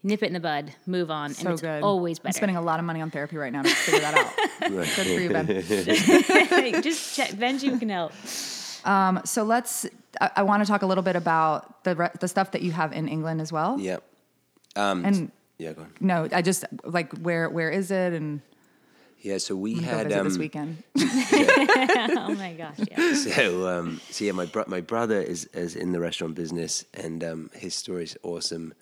nip it in the bud, move on, So and it's good. always I'm better. spending a lot of money on therapy right now to figure that out. Good for you, Ben. Just check. Benji can help. Um, so let's. I, I want to talk a little bit about the re- the stuff that you have in England as well. yeah. Um, And yeah, go on. no, I just like where where is it and Yeah, so we had um, this weekend. oh my gosh, yeah. So, um, so yeah, my bro- my brother is is in the restaurant business, and um, his story is awesome.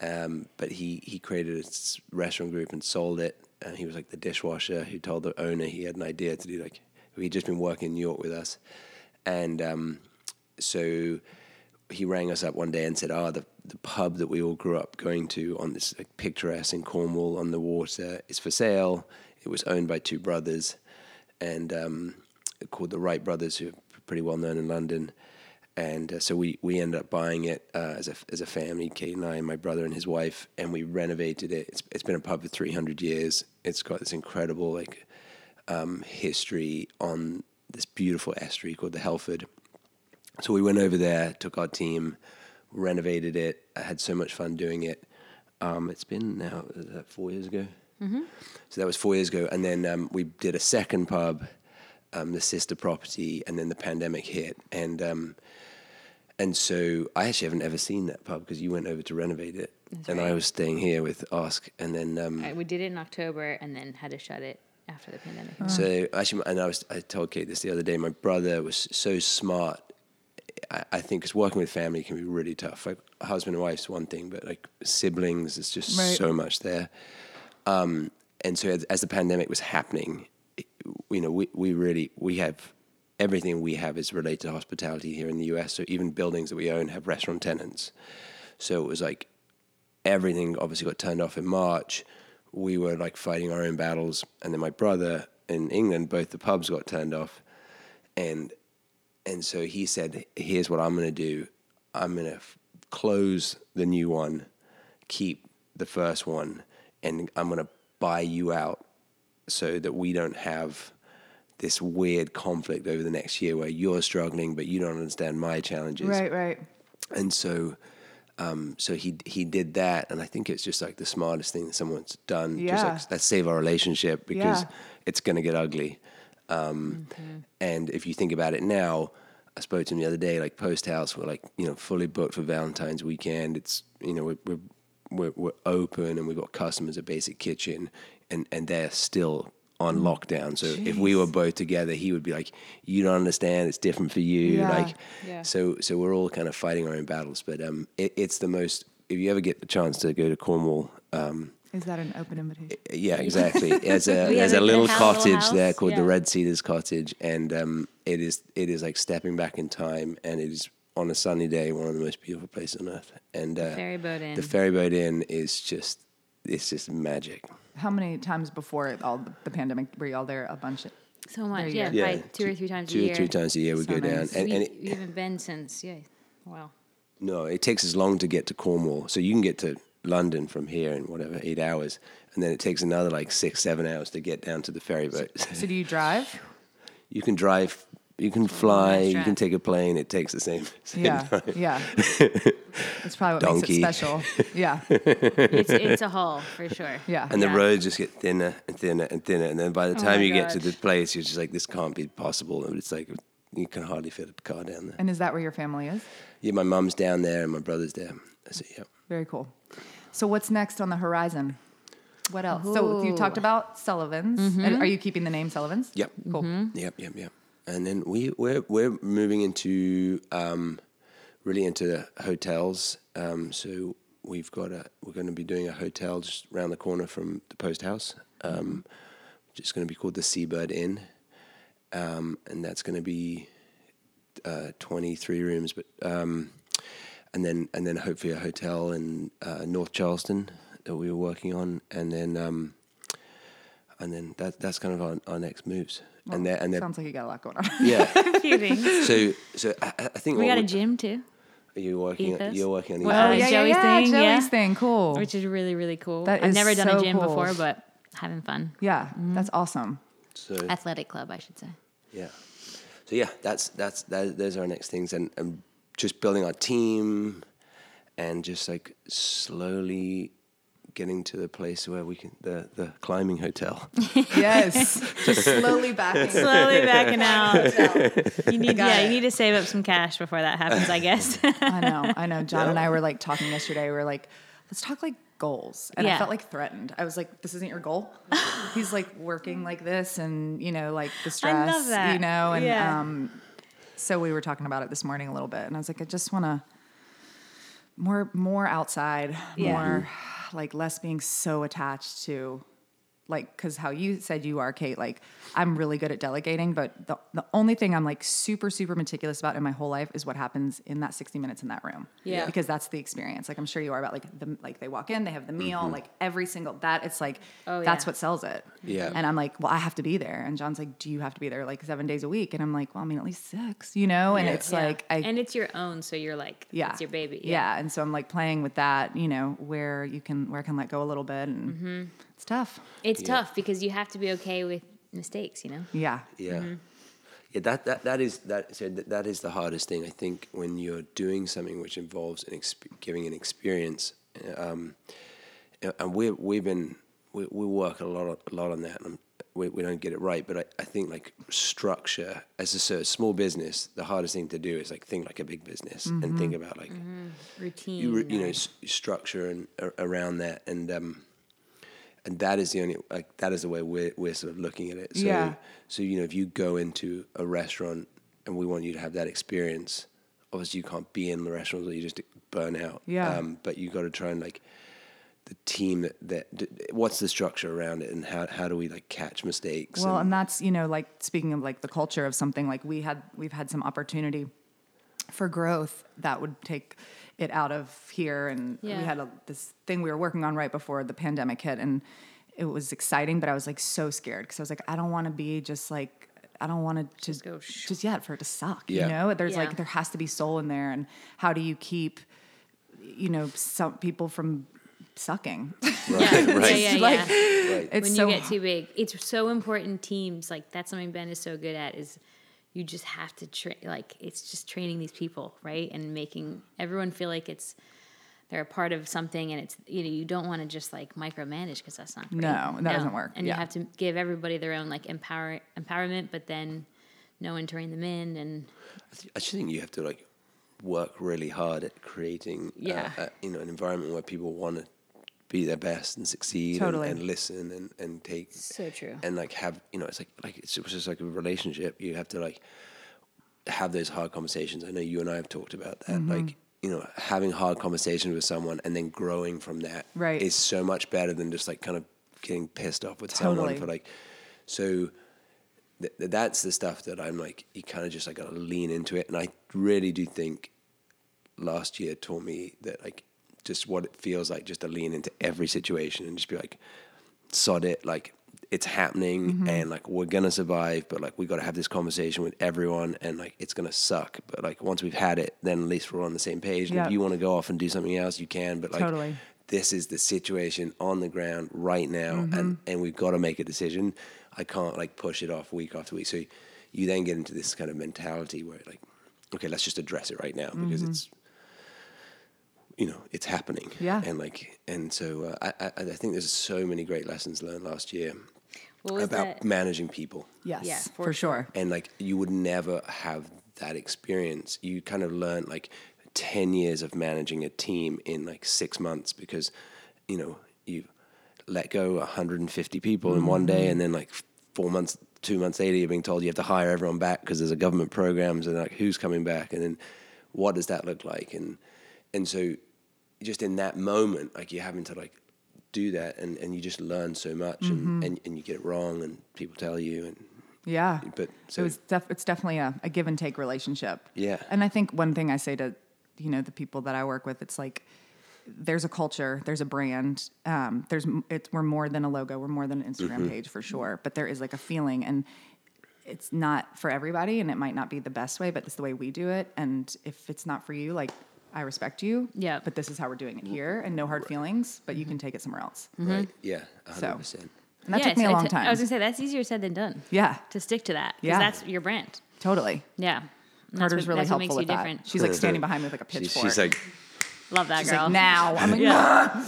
Um, but he he created a restaurant group and sold it. And he was like the dishwasher who told the owner he had an idea to do like he'd just been working in New York with us, and um, so he rang us up one day and said, "Ah, the the pub that we all grew up going to on this like, picturesque in Cornwall on the water is for sale. It was owned by two brothers, and um, called the Wright brothers, who are pretty well known in London." And uh, so we, we ended up buying it uh, as a as a family, Kate and I, and my brother and his wife, and we renovated it. It's it's been a pub for 300 years. It's got this incredible like um, history on this beautiful estuary called the Helford. So we went over there, took our team, renovated it. I had so much fun doing it. Um, it's been now is that four years ago. Mm-hmm. So that was four years ago, and then um, we did a second pub, um, the sister property, and then the pandemic hit, and um, and so I actually haven't ever seen that pub because you went over to renovate it, and I was staying here with Ask, and then um, Right, we did it in October and then had to shut it after the pandemic. So actually, and I was I told Kate this the other day. My brother was so smart. I, I think because working with family can be really tough. Like husband and wife's one thing, but like siblings, is just Right. so much there. Um, and so as, as the pandemic was happening, it- you know, we we really we have everything we have is related to hospitality here in the U.S. So even buildings that we own have restaurant tenants. So it was like everything obviously got turned off in March. We were like fighting our own battles, and then my brother in England, both the pubs got turned off, and and so he said, "Here's what I'm going to do. I'm going to f- close the new one, keep the first one, and I'm going to buy you out, so that we don't have." This weird conflict over the next year where you're struggling, but you don't understand my challenges Right, right. and so um, so he he did that and i think it's just like the smartest thing that someone's done just Yeah. like let's save our relationship because Yeah. it's going to get ugly um, and if you think about it now i spoke to him the other day like post house we're like you know fully booked for valentine's weekend it's you know we're we're, we're, we're open and we've got customers at basic kitchen and and they're still on lockdown so if we were both together he would be like you don't understand it's different for you Yeah. like Yeah. so so we're all kind of fighting our own battles, but um, it, it's the most. If you ever get the chance to go to Cornwall, um, Is that an open invitation? yeah, exactly. There's a there's a a little house- little cottage there house, called the. Red Cedars Cottage, and um, it is it is like stepping back in time, and it is on a sunny day one of the most beautiful places on earth. And uh, Ferry boat in. the ferry boat inn is just it's just magic. How many times before all the, the pandemic were y'all there? A bunch. Of, so much, There yeah, go. Yeah, probably two or three times Two a or year. three times a year we So go down, and, we, and it, we haven't been since, yeah. Wow. No, it takes as long to get to Cornwall. So you can get to London from here in whatever eight hours, and then it takes another like six, seven hours to get down to the ferry boat. so do you drive? you can drive, you can fly, you can take a plane. It takes the same. same Yeah, time. yeah. That's probably what Donkey. makes it special. Yeah, It's, it's a haul for sure. yeah. And the roads just get thinner and thinner and thinner, and then by the Oh time my you get to the place, you're just like, this can't be possible. And it's like you can hardly fit a car down there. And is that where your family is? Yeah, my mum's down there and my brother's there. I said, yeah. Very cool. So what's next on the horizon? What else? So you talked about Sullivan's. Mm-hmm. And Are you keeping the name Sullivan's? Yep. Cool. Yep, yep, yep. And then we we're we're moving into um, really into hotels. Um, so we've got a we're going to be doing a hotel just around the corner from the post house, um, which is going to be called the Seabird Inn, um, and that's going to be uh, twenty three rooms. But um, and then and then hopefully a hotel in uh, North Charleston that we were working on, and then um, and then that that's kind of our, our next moves. And then and then Sounds like you got a lot going on. yeah. A few things. So so I, I think We what got a gym too, Are you working? Ethos. You're working on Well, uh, ethos. yeah, Joey's thing, Joey's yeah. thing. Cool. which is really really cool. That I've is never done so a gym cool. before, but having fun. yeah, mm-hmm. that's awesome. So Athletic club, I should say. yeah. So yeah, that's that's that, those are our next things, and, and just building our team, and just like slowly getting to the place where we can the the climbing hotel. Yes, just slowly backing. Slowly backing out. You need, Got yeah, it. you need to save up some cash before that happens, I guess. I know, I know. John and I were like talking yesterday. We were like, let's talk like goals, and I felt like threatened. I was like, this isn't your goal. He's like working like this, and you know, like the stress, love that. you know, and Yeah. um, so we were talking about it this morning a little bit, and I was like, I just want to more more outside, Yeah. more like less being so attached to like because how you said you are kate like i'm really good at delegating but the, the only thing i'm like super super meticulous about in my whole life is what happens in that 60 minutes in that room Yeah. because that's the experience like i'm sure you are about like the like they walk in they have the meal like every single that it's like Oh, that's yeah. what sells it Yeah. and i'm like well i have to be there and john's like do you have to be there like seven days a week and i'm like well i mean at least six you know and it's Yeah. like i and it's your own, so you're like, yeah it's your baby. yeah. and so i'm like playing with that you know where you can where i can let go a little bit and Mm-hmm. It's tough It's tough because you have to be okay with mistakes, you know? yeah Yeah. Mm-hmm. Yeah, that, that, that is that so that, that is the hardest thing I think when you're doing something which involves an exp- giving an experience, um, and we we've been we, we work a lot a lot on that, and we, we don't get it right, but I, I think like structure as a sort of small business, the hardest thing to do is like think like a big business and think about like Routine. you, you know s- structure and a- around that and um and that is the only like that is the way we're we're sort of looking at it so Yeah. so you know if you go into a restaurant and we want you to have that experience obviously you can't be in the restaurant or you just burn out Yeah. um but you got to try and like the team that, that what's the structure around it and how how do we like catch mistakes Well, and, and that's you know like speaking of like the culture of something like we had we've had some opportunity for growth that would take it out of here and Yeah. we had a, this thing we were working on right before the pandemic hit and it was exciting but I was like so scared because I was like I don't want to be just like I don't want to just go just yet for it to suck Yeah. you know there's Yeah. like there has to be soul in there and how do you keep you know some people from sucking right Yeah, right yeah, yeah. like right it's when so you get too big, it's so important. Teams like that's something Ben is so good at. Is you just have to train. Like it's just training these people, right, and making everyone feel like it's they're a part of something, and it's you know you don't want to just like micromanage because that's not great. No, that doesn't work. And Yeah. you have to give everybody their own like empower empowerment, but then no one turning them in and I th- I just think you have to like work really hard at creating, Yeah. uh, uh, you know, an environment where people want to be their best and succeed and- Totally. and, listen and, and take so true. and like have you know it's like like it's just like a relationship. You have to like have those hard conversations. I know you and I have talked about that. Mm-hmm. Like you know, having hard conversations with someone and then growing from that Right. is so much better than just like kind of getting pissed off with Totally. someone for like so th- th- that's the stuff that I'm like, you kind of just like got to lean into it. And I really do think last year taught me that like just what it feels like just to lean into every situation and just be like, sod it, like it's happening Mm-hmm. and like we're gonna survive, but like we got to have this conversation with everyone and like it's gonna suck. But like once we've had it, then at least we're on the same page. And Yeah. if you want to go off and do something else, you can. But like Totally. this is the situation on the ground right now Mm-hmm. and, and we've got to make a decision. I can't like push it off week after week. So you then get into this kind of mentality where like, okay, let's just address it right now because it's, you know, it's happening. Mm-hmm. Yeah. And like, and so uh, I, I, I think there's so many great lessons learned last year about that? managing people yes Yeah, for, for sure and like you would never have that experience you kind of learn like 10 years of managing a team in like six months because you know you let go 150 people in one day and then like four months two months later you're being told you have to hire everyone back because there's a government programs and like who's coming back and then what does that look like and and so just in that moment like you're having to like do that and, and you just learn so much and, and, and you get it wrong and people tell you and Yeah. But so it's def- it's definitely a, a give and take relationship. Yeah. And I think one thing I say to you know the people that I work with, it's like there's a culture, there's a brand, um, there's it's we're more than a logo, we're more than an Instagram page for sure, but there is like a feeling and it's not for everybody and it might not be the best way, but it's the way we do it. And if it's not for you, like I respect you. Yeah. But this is how we're doing it here and no hard feelings, but you can take it somewhere else. Right. Mm-hmm. Yeah. So- 100%. And that Yeah, took me a long time. I was gonna say that's easier said than done. yeah. To stick to that. 'cause Yeah. That's your brand. Totally. Yeah. And that's Carter's what- really that's what helpful makes with you that. different. She's like standing behind me with like a She- pitchfork. she's like, Love that She's girl. like now. I'm like, Yeah.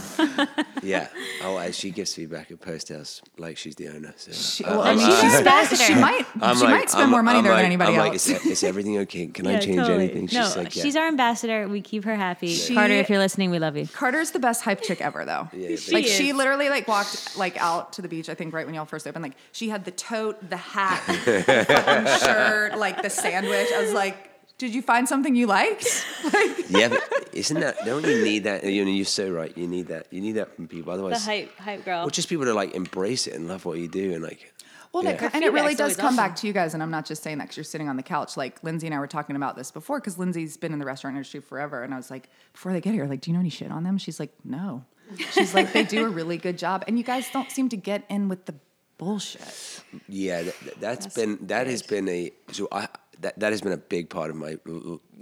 yeah. Oh, and she gives feedback at Post House like she's the owner. So She, I- well, I'm- she's she's I'm- ambassador. She might. I'm she like- might spend I'm- more money I'm there like, than anybody I'm else. Like, is, is everything okay? Can I change totally. anything? She's no, like, yeah. she's our ambassador. We keep her happy. She- Carter, if you're listening, we love you. Carter's the best hype chick ever, though. Yeah, She like is. she literally like walked like out to the beach. I think right when y'all first opened. Like she had the tote, the hat, the shirt, like the sandwich. I was like, did you find something you liked? Like, yeah, but isn't that? Don't you need that? You know, you're so right. You need that. You need that from people. Otherwise, The Otherwise, hype, hype girl. or just people to like embrace it and love what you do and like. well, yeah. that, and it really does always come back to you guys. And I'm not just saying that because you're sitting on the couch. Like Lindsay and I were talking about this before because Lindsay's been in the restaurant industry forever. And I was like, before they get here, like, do you know any shit on them? She's like, no. She's like, they do a really good job, and you guys don't seem to get in with the bullshit. Yeah, that, that- that's That's been that has been a so I that that has been a big part of my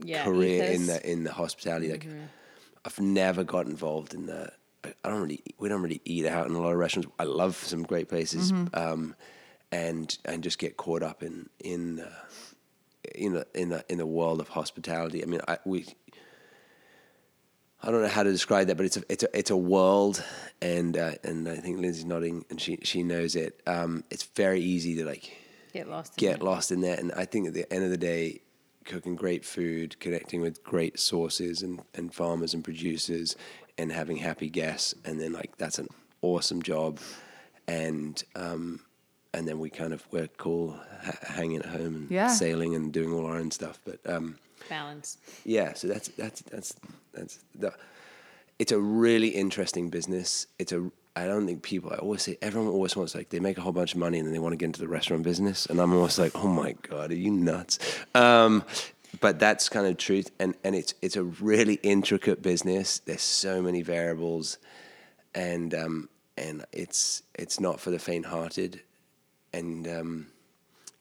Yeah, career in the in the hospitality. Like, Mm-hmm. I've never got involved in the. I don't really. We don't really eat out in a lot of restaurants. I love some great places, Mm-hmm. um, and and just get caught up in in uh, in the in the in the world of hospitality. I mean, I we. I don't know how to describe that, but it's a it's a it's a world, and uh, and I think Lindsay's nodding, and she she knows it. Um, it's very easy to like get lost. in get it. lost in that. And I think at the end of the day, cooking great food, connecting with great sources and, and farmers and producers, and having happy guests, and then like that's an awesome job. And um, and then we kind of we're cool ha- hanging at home and Yeah. sailing and doing all our own stuff. But um, balance. yeah, so that's that's that's that's the. It's a really interesting business. It's a. I don't think people. I always say everyone always wants like they make a whole bunch of money and then they want to get into the restaurant business, and I'm always like, oh my god, are you nuts? Um, but that's kind of truth, and and it's it's a really intricate business. There's so many variables, and um, and it's it's not for the faint-hearted, and um,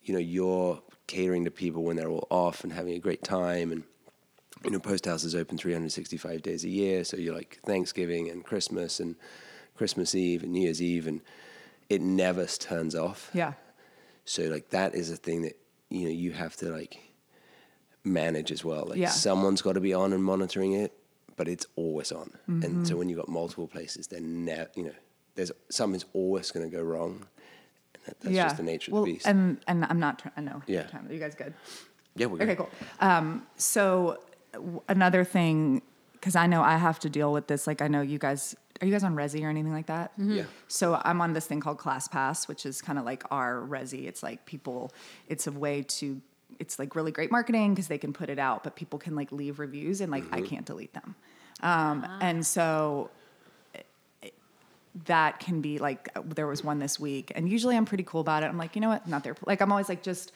you know you're catering to people when they're all off and having a great time and you know post house is open 365 days a year so you're like thanksgiving and christmas and christmas eve and new year's eve and it never turns off Yeah. so like that is a thing that you know you have to like manage as well like Yeah. someone's got to be on and monitoring it but it's always on Mm-hmm. and so when you've got multiple places then ne- you know there's something's always going to go wrong and that, that's just the nature well, of the beast And and I'm not. Try- I know. Yeah. Time. Are you guys good? yeah we're good. Okay, cool. Um, so w- another thing, because I know I have to deal with this. Like I know you guys. Are you guys on Resy or anything like that? Mm-hmm. Yeah. So I'm on this thing called ClassPass, which is kind of like our Resy. It's like people. It's a way to. It's like really great marketing because they can put it out, but people can like leave reviews and like I mm-hmm. can't delete them. Um, ah. And so eh, that can be like there was one this week and usually i'm pretty cool about it i'm like you know what not there like i'm always like just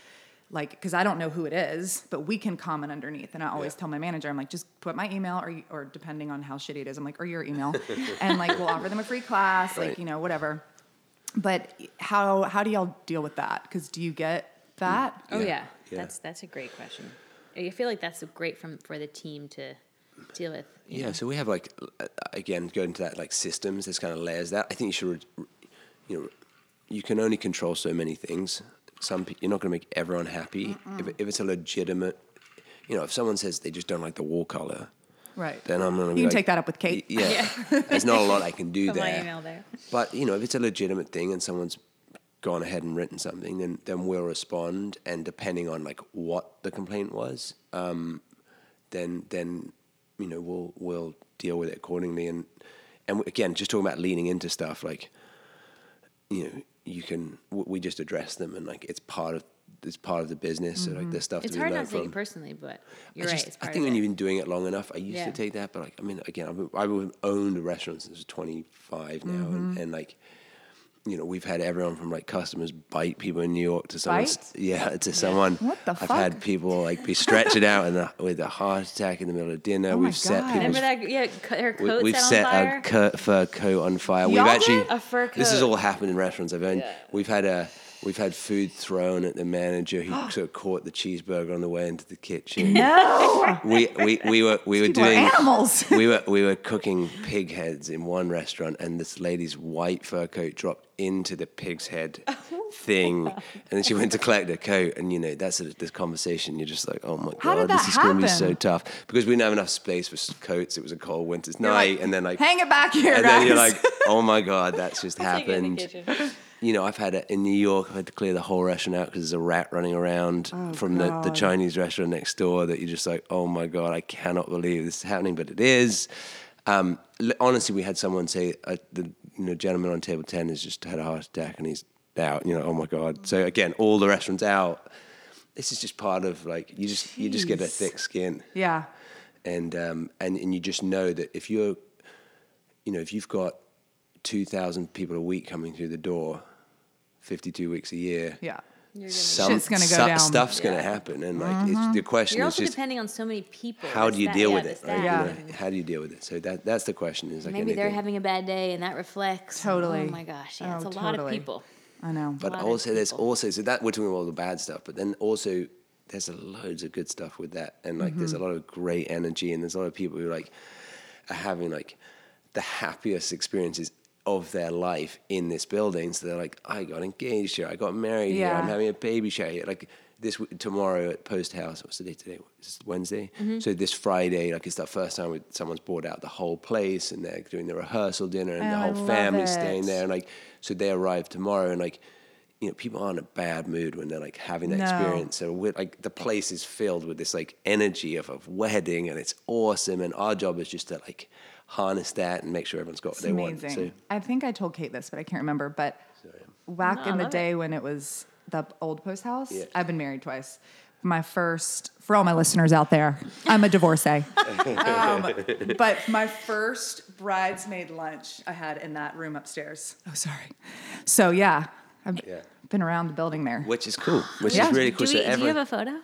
like because i don't know who it is but we can comment underneath and i always Yeah. tell my manager i'm like just put my email or or depending on how shitty it is i'm like or your email and like we'll offer them a free class like you know whatever but how how do y'all deal with that because do you get that Oh Yeah, yeah. yeah. that's that's a great question. I feel like that's great from for the team to deal with. Yeah, know. so we have like again going to that like systems. There's kind of layers that I think you should, you know, you can only control so many things. Some you're not going to make everyone happy. If, if it's a legitimate, you know, if someone says they just don't like the wall color, right then I'm going to you can like, take that up with kate Yeah, there's not a lot I can do Put my there. email there. But you know, if it's a legitimate thing and someone's gone ahead and written something, then then we'll respond. And depending on like what the complaint was, um, then then you know we'll we'll deal with it accordingly. And and again, just talking about leaning into stuff like you know you can w- we just address them and like it's part of it's part of the business. So like there's stuff It's to be hard not to take it personally, but you're I right. just- It's I think when it. you've been doing it long enough, I used Yeah. to take that, but like I mean, again, I've, I've owned a restaurant since I was 25 now, Mm-hmm. and like you know, we've had everyone from like customers bite people in New York to someone, Bite? yeah, to someone. What the I've fuck? had people like be stretched out and with a heart attack in the middle of dinner. Oh we've set people. people's Remember that? Yeah, her we, coat we've set on set fire. a fur coat on fire. Y'all we've actually did? A fur This has all happened in restaurants. I've owned. We've had a we've had food thrown at the manager who sort of caught the cheeseburger on the way into the kitchen. No, We, we, we were we were people are doing animals. we were we were cooking pig heads in one restaurant, and this lady's white fur coat dropped into the pig's head oh thing, and then she went to collect her coat, and you know that's of this conversation. You're just like, oh my How god, did this that is going to be happen? so tough because we didn't have enough space for s- coats. It was a cold winter's night, and then like hang it back here, and guys. then you're like, oh my god, that's just Take it in the happened. kitchen. You know, I've had it in New York. I had to clear the whole restaurant out because there's a rat running around from the, the Oh, Chinese restaurant next door. That you're just like, oh my god, I cannot believe this is happening, but it is. Um, honestly, we had someone say uh, the you know gentleman on table ten has just had a heart attack and he's out. You know, oh my god. So again, all the restaurants out. This is just part of like you just you just get a thick skin yeah, and um, and and you just know that if you're, you know, if you've got two thousand people a week coming through the door, fifty-two weeks a year, yeah. some Shit's gonna go su- down. stuff's going to happen, and like it's, the question You're is also just depending on so many people. how do you sta- deal yeah, with it? Right? Yeah. You know, how do you deal with it? So that that's the question. Is like Maybe they're having a bad day, and that reflects. Totally. Oh my gosh, yeah, it's Oh, a lot of people. I know. But lot of also, there's people. also so that we're talking about all the bad stuff, but then also there's a loads of good stuff with that, and like there's a Mm-hmm. lot of great energy, and there's a lot of people who like are having like the happiest experiences of their life in this building. So they're like, I got engaged here, I got married here, I'm having a baby shower here. Like this tomorrow at Post House. What's the day today? It's Wednesday. Mm-hmm. So this Friday, like it's the first time with someone's bought out the whole place, and they're doing the rehearsal dinner, and Oh, the whole family's staying there, and like so they arrive tomorrow, and like you know, people aren't in a bad mood when they're like having that No. experience. So we're like the place is filled with this like energy of a wedding and it's awesome. And our job is just to like harness that and make sure everyone's got what It's they amazing. want. So I think I told Kate this, but I can't remember. But back No, in the love day when it was the old post house, Yeah. I've been married twice. My first, for all my listeners out there, I'm a divorcee. um, but my first bridesmaid lunch I had in that room upstairs. Oh, sorry. So yeah, I've Yeah. been around the building there. which is cool, which Yeah. is really Do, cool. we, so do you have a photo?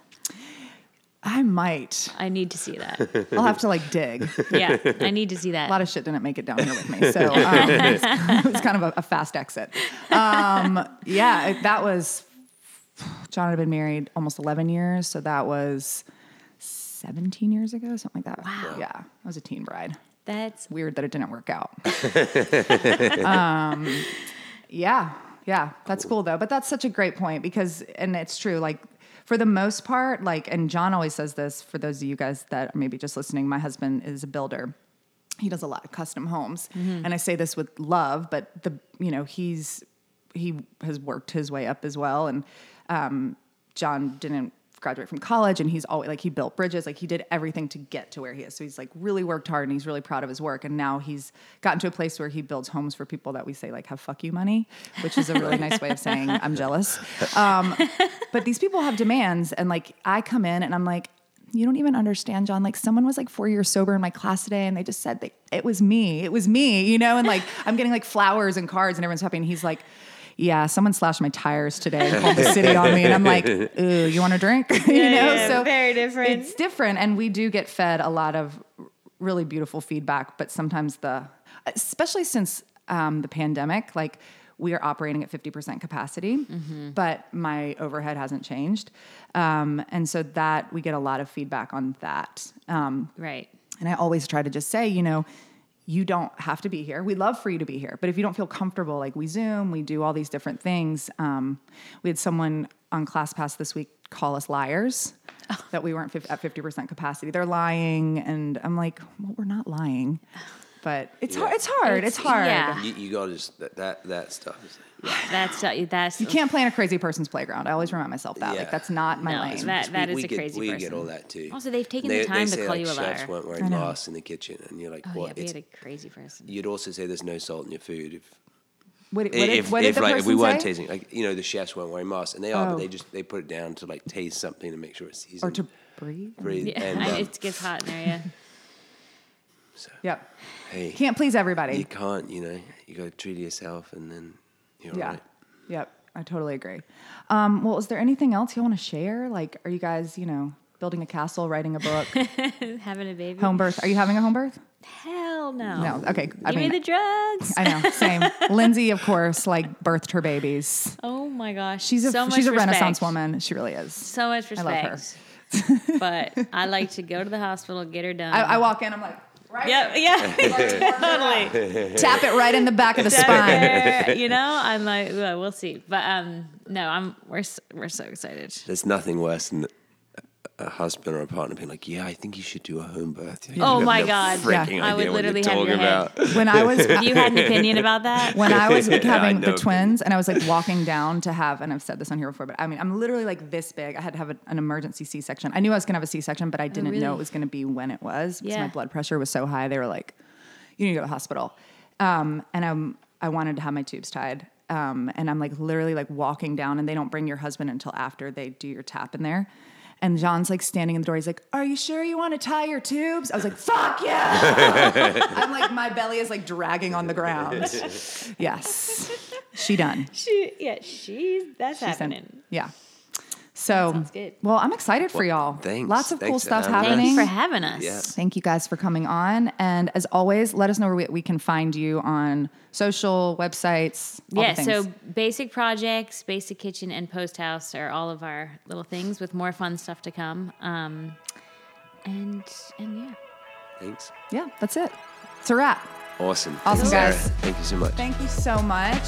I might. I need to see that. I'll have to like dig. yeah, I need to see that. A lot of shit didn't make it down here with me, so um, it was kind of a, a fast exit. Um, yeah, it- that was. John had been married almost eleven years, so that was seventeen years ago, something like that. Wow. Yeah, I was a teen bride. That's Weird that it didn't work out. um, yeah, yeah, that's cool though. But that's such a great point because, and it's true. Like for the most part, like, and John always says this for those of you guys that are maybe just listening. My husband is a builder. He does a lot of custom homes, and I say this with love, but the you know he's he has worked his way up as well, and um, John didn't graduate from college and he's always like he built bridges like he did everything to get to where he is. So he's like really worked hard and he's really proud of his work. And now he's gotten to a place where he builds homes for people that we say like have fuck you money which is a really nice way of saying i'm jealous. Um, but these people have demands and like i come in and i'm like you don't even understand john. Like someone was like four years sober in my class today and they just said that it was me it was me you know? And like i'm getting like flowers and cards and everyone's happy. And he's like yeah, someone slashed my tires today and called the city on me. And I'm like, ooh, you want a drink? you Yeah, know, yeah, so very different. It's different. And we do get fed a lot of really beautiful feedback, but sometimes the, especially since um, the pandemic, like we are operating at 50% capacity, Mm-hmm. but my overhead hasn't changed. Um, and so that we get a lot of feedback on that. Um, right. and I always try to just say, you know, you don't have to be here. We love for you to be here, but if you don't feel comfortable, like we Zoom, we do all these different things. Um, we had someone on ClassPass this week call us liars that we weren't fif- at fifty percent capacity. They're lying, and I'm like, well, we're not lying, but it's hard. It's hard. It's, It's- hard. yeah. you, you got to just that, that that stuff. Is That's that's You can't play in a crazy person's playground. I always remind myself that. Yeah. Like that's not my No, lane. it's that- we, we a get, crazy we person. get all that too. Also, they've taken They- the time they to say, call like, you a chefs liar. weren't I wearing know. masks in the kitchen, and you're like, Oh what? yeah, we It's- had a crazy person. you'd also say there's no salt in your food if what, what did, if, what did if the like if we person weren't say? tasting like you know the chefs weren't wearing masks and they are Oh. but they just they put it down to like taste something to make sure it's seasoned or to breathe. breathe Yeah, and um, it gets hot in there. Yeah. so, Yep. Hey Can't please everybody. you can't you know you got to treat yourself and then You're all yeah. right. Yep. I totally agree. Um, well, is there anything else you want to share? Like, are you guys, you know, building a castle, writing a book, Having a baby? home birth? Are you having a home birth? Hell no. No. Okay. I Give mean, me the drugs. I know. Same. Lindsay, of course, like birthed her babies. oh my gosh. She's a so much she's a respect. Renaissance woman. She really is. So much respect. I love her. respect. but I like to go to the hospital, get her done. I, I walk in. I'm like, right. Yep, yeah, totally. Tap it right in the back of the spine. You know, I'm like, well, we'll see. But um, no, I'm we're we're so excited. There's nothing worse than a- a husband or a partner being like, "Yeah, I think you should do a home birth." You Oh my no God. Yeah. I would idea what you're literally have your talking head. about. When I was You had an opinion about that? when I was I having the twins and I was like walking down to have, and I've said this on here before, but I mean, I'm literally like this big. I had to have a, an emergency C section. I knew I was going to have a C section, but I didn't know really? it was going to be when it was because Yeah. my blood pressure was so high. They were like, you need to go to the hospital. Um, and I'm, I wanted to have my tubes tied. Um, and I'm like literally like walking down, and they don't bring your husband until after they do your tap in there. And John's like standing in the door. He's like, "Are you sure you want to tie your tubes?" I was like, "Fuck yeah!" I'm like, my belly is like dragging on the ground. Yes, she done. She, yeah, she's that's She's done. happening. Yeah. So, good. well, I'm excited for y'all. thanks. Lots of cool Thanks for stuff happening. Thanks for having us. Yeah. Thank you guys for coming on. And as always, let us know where we, we can find you on social websites. all the Yeah, so basic projects, basic kitchen, and post house are all of our little things with more fun stuff to come. Um, and and yeah, Thanks. yeah, that's it. It's a wrap. Awesome. Awesome, Sarah, guys. Thank you so much. Thank you so much.